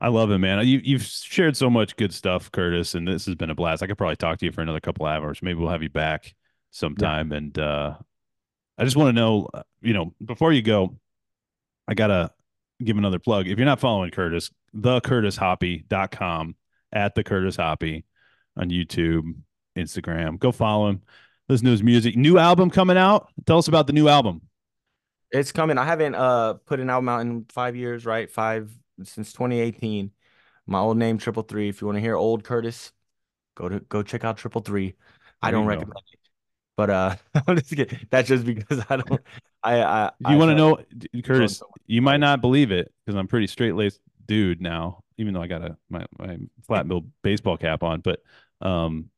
A: I love it, man. You you've shared so much good stuff, Kurtis, and this has been a blast. I could probably talk to you for another couple hours. Maybe we'll have you back sometime. And uh I just want to know, uh, you know, before you go, I gotta give another plug. If you're not following Kurtis, thekurtishoppie.com at the Kurtis Hoppie on YouTube, Instagram. Go follow him. Listen to his music. New album coming out. Tell us about the new album.
B: It's coming. I haven't uh put an album out in five years, right? Five since 2018. My old name Triple Three. If you want to hear old Kurtis, go to go check out Triple Three. I don't recommend it, but uh, I'm just kidding. That's just because I don't. I I.
A: You want to know, Kurtis,
B: so
A: you might not believe it because I'm pretty straight laced dude now, even though I got a my, my flat bill baseball cap on. But um,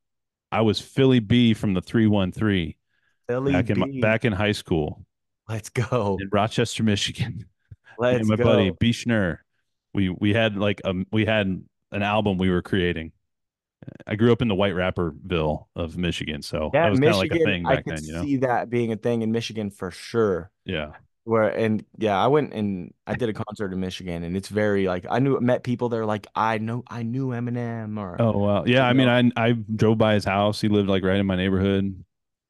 A: I was Philly B from the three one three
B: Philly
A: back in
B: B.
A: back in high school
B: Let's go.
A: in Rochester, Michigan.
B: Let's
A: and my
B: go.
A: buddy B Schnur, we we had like um we had an album we were creating. I grew up in the White Rapperville of Michigan, so
B: Yeah,
A: that was kind of like a thing
B: I
A: back
B: could
A: then, you know.
B: see that being a thing in Michigan for sure.
A: Yeah,
B: Where and yeah, I went and I did a concert in Michigan, and it's very like I knew met people there like I know I knew Eminem or
A: Oh wow. Yeah, I mean, I I drove by his house. He lived like right in my neighborhood.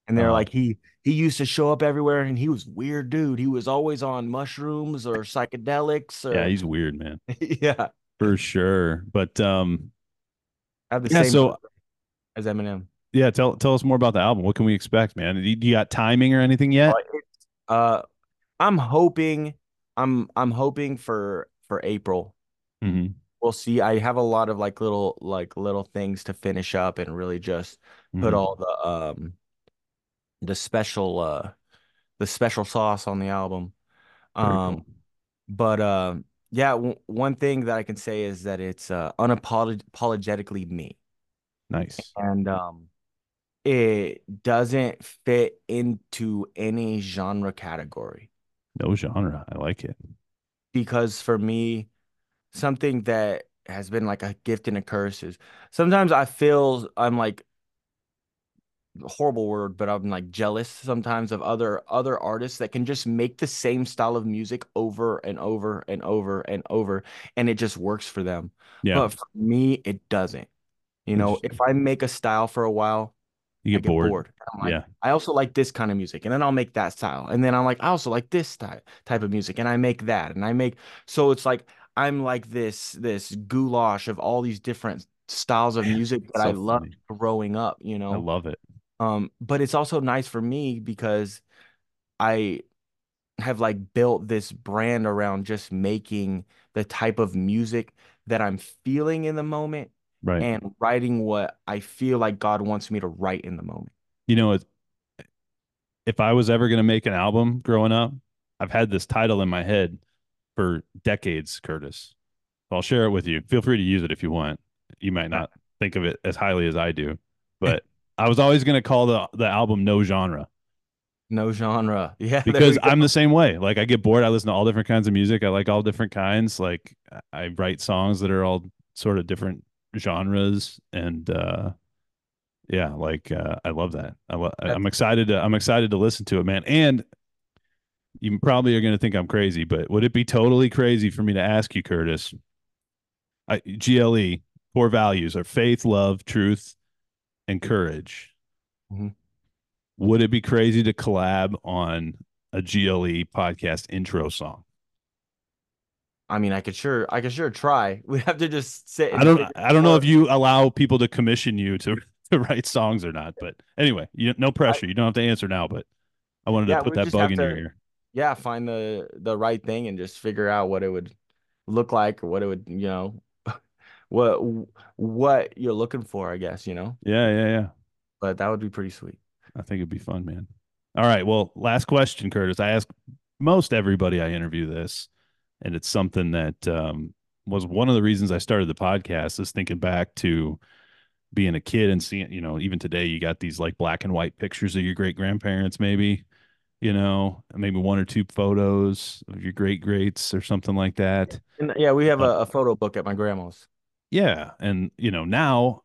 B: and they're
A: uh,
B: like he he used to show up everywhere, and he was weird dude. He was always on mushrooms or psychedelics or
A: Yeah, he's weird, man,
B: yeah,
A: for sure. But um,
B: have the
A: Yeah,
B: same
A: so-
B: as Eminem.
A: yeah, tell tell us more about the album. What can we expect, man? Do you, you got timing or anything yet?
B: Uh, I'm hoping I'm I'm hoping for for April.
A: hmm
B: We'll see. I have a lot of like little like little things to finish up and really just put
A: Mhm.
B: all the um the special uh the special sauce on the album.
A: Very
B: Um
A: cool.
B: but uh yeah, w one thing that I can say is that it's uh unapologetically me.
A: Nice.
B: And um it doesn't fit into any genre category.
A: No genre. I like it.
B: because for me, something that has been like a gift and a curse is sometimes I feel I'm like horrible word, but I'm like jealous sometimes of other other artists that can just make the same style of music over and over and over and over, and it just works for them.
A: Yeah.
B: But for me, it doesn't. You know, if I make a style for a while,
A: You get
B: get
A: bored.
B: bored. I'm like,
A: Yeah.
B: I also like this kind of music, and then I'll make that style, and then I'm like, I also like this type type of music, and I make that, and I make so it's like I'm like this this goulash of all these different styles of music that
A: so
B: I loved
A: funny.
B: growing up, you know, I
A: love it.
B: Um, but it's also nice for me because I have like built this brand around just making the type of music that I'm feeling in the moment
A: Right.
B: and writing what I feel like God wants me to write in the moment.
A: You know, if I was ever going to make an album growing up, I've had this title in my head for decades, Kurtis. I'll share it with you. Feel free to use it if you want. You might not think of it as highly as I do, but I was always going to call the the album No Genre
B: No genre. Yeah,
A: because. I'm the same way. Like I get bored, I listen to all different kinds of music. I like all different kinds. Like I write songs that are all sort of different genres and uh yeah, like uh, I love that. I lo- I'm excited to I'm excited to listen to it, man. And you probably are going to think I'm crazy, but would it be totally crazy for me to ask you, Kurtis? I, GLE core values are faith, love, truth, and courage.
B: Mhm.
A: Would it be crazy to collab on a GLE podcast intro song?
B: I mean, I could sure, I could sure try. We have to just sit.
A: I don't I don't know if you allow people to commission you to to write songs or not, but anyway, you no pressure. You don't have to answer now, but I wanted
B: Yeah,
A: to put that bug in your ear.
B: yeah, find the the right thing and just figure out what it would look like or what it would, you know, what what you're looking for, I guess, you know.
A: Yeah, yeah, yeah.
B: But that would be pretty sweet.
A: I think it'd be fun, man. All right. Well, last question, Kurtis. I ask most everybody I interview this, and it's something that um, was one of the reasons I started the podcast. Is thinking back to being a kid and seeing, you know, even today, you got these like black and white pictures of your great grandparents, maybe, you know, maybe one or two photos of your great greats or something like that.
B: And yeah, we have
A: Uh,
B: a, a photo book at my grandma's.
A: Yeah. And, you know, now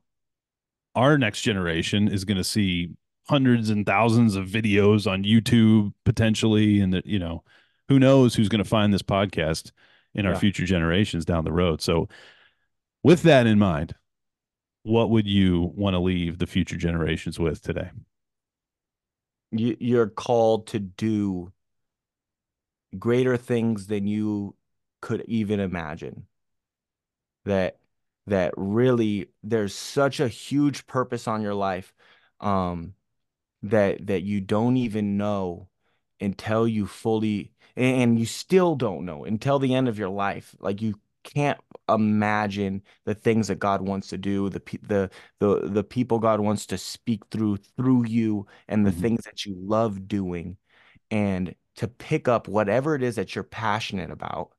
A: our next generation is going to see hundreds and thousands of videos on YouTube potentially. And that, you know, who knows who's going to find this podcast in our
B: Yeah.
A: future generations down the road. So, with that in mind, what would you want to leave the future generations with today?
B: You you're called to do greater things than you could even imagine. That that really there's such a huge purpose on your life um that that you don't even know until you fully and, you still don't know until the end of your life. Like you can't imagine the things that God wants to do, the the the the people God wants to speak through through you and the
A: Mhm.
B: things that you love doing and to pick up whatever it is that you're passionate about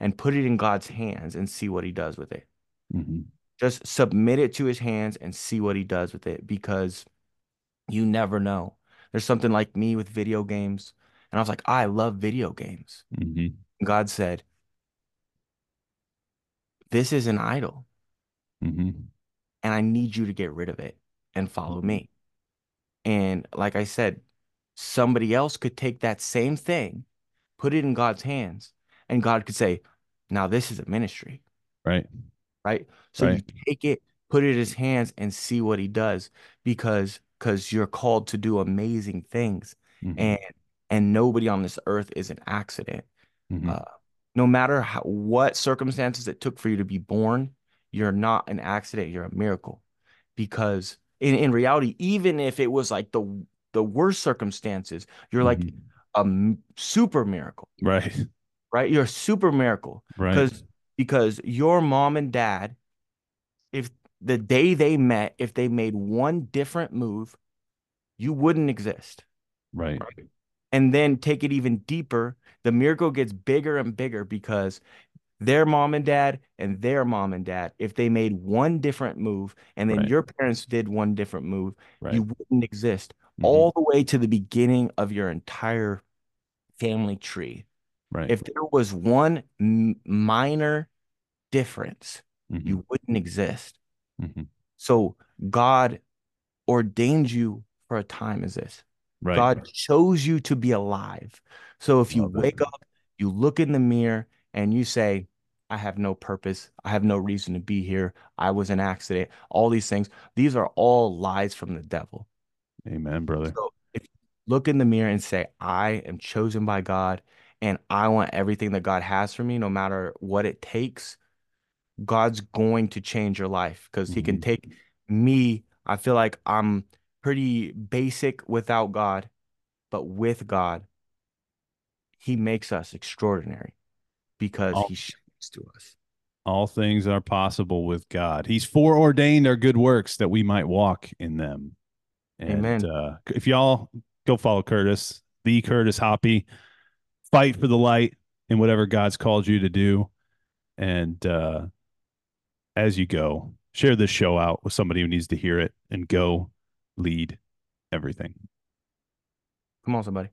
B: and put it in God's hands and see what he does with it.
A: Mhm.
B: Just submit it to his hands and see what he does with it because you never know. There's something like me with video games. And I was like, I love video games.
A: Mhm.
B: God said, This is an idol,
A: Mhm.
B: and I need you to get rid of it and follow me. And like I said, somebody else could take that same thing, put it in God's hands, and God could say, Now this is a ministry.
A: Right.
B: right? So you take it, put it in his hands, and see what he does because because you're called to do amazing things,
A: Mhm.
B: and and nobody on this earth is an accident.
A: Mhm.
B: Uh, no matter how, what circumstances it took for you to be born, you're not an accident. You're a miracle, because in in reality, even if it was like the the worst circumstances, you're like
A: Mhm.
B: a m- super miracle,
A: right.
B: right? You're a super miracle
A: Right.
B: because because your mom and dad if the day they met if they made one different move you wouldn't exist
A: Right.
B: And then take it even deeper the miracle gets bigger and bigger because their mom and dad and their mom and dad if they made one different move and then
A: Right.
B: your parents did one different move
A: Right.
B: you wouldn't exist
A: Mhm.
B: all the way to the beginning of your entire family tree
A: right.
B: if there was one m- minor difference,
A: Mhm.
B: you wouldn't exist.
A: Mhm.
B: So God ordained you for a time as this.
A: Right.
B: God chose you to be alive. So if you
A: it.
B: wake up, you look in the mirror and you say, I have no purpose. I have no reason to be here. I was an accident. All these things. These are all lies from the devil.
A: Amen, brother.
B: So if you look in the mirror and say, I am chosen by God and I want everything that God has for me, no matter what it takes, God's going to change your life because he can
A: Mhm.
B: take me. I feel like I'm pretty basic without God, but with God, he makes us extraordinary because
A: All-
B: he shines to us.
A: All things are possible with God. He's foreordained our good works that we might walk in them. And
B: Amen.
A: uh, if y'all go follow Kurtis, the Kurtis Hoppie, fight for the light in whatever God's called you to do. And uh, as you go, share this show out with somebody who needs to hear it and go lead everything.
B: Come on, somebody.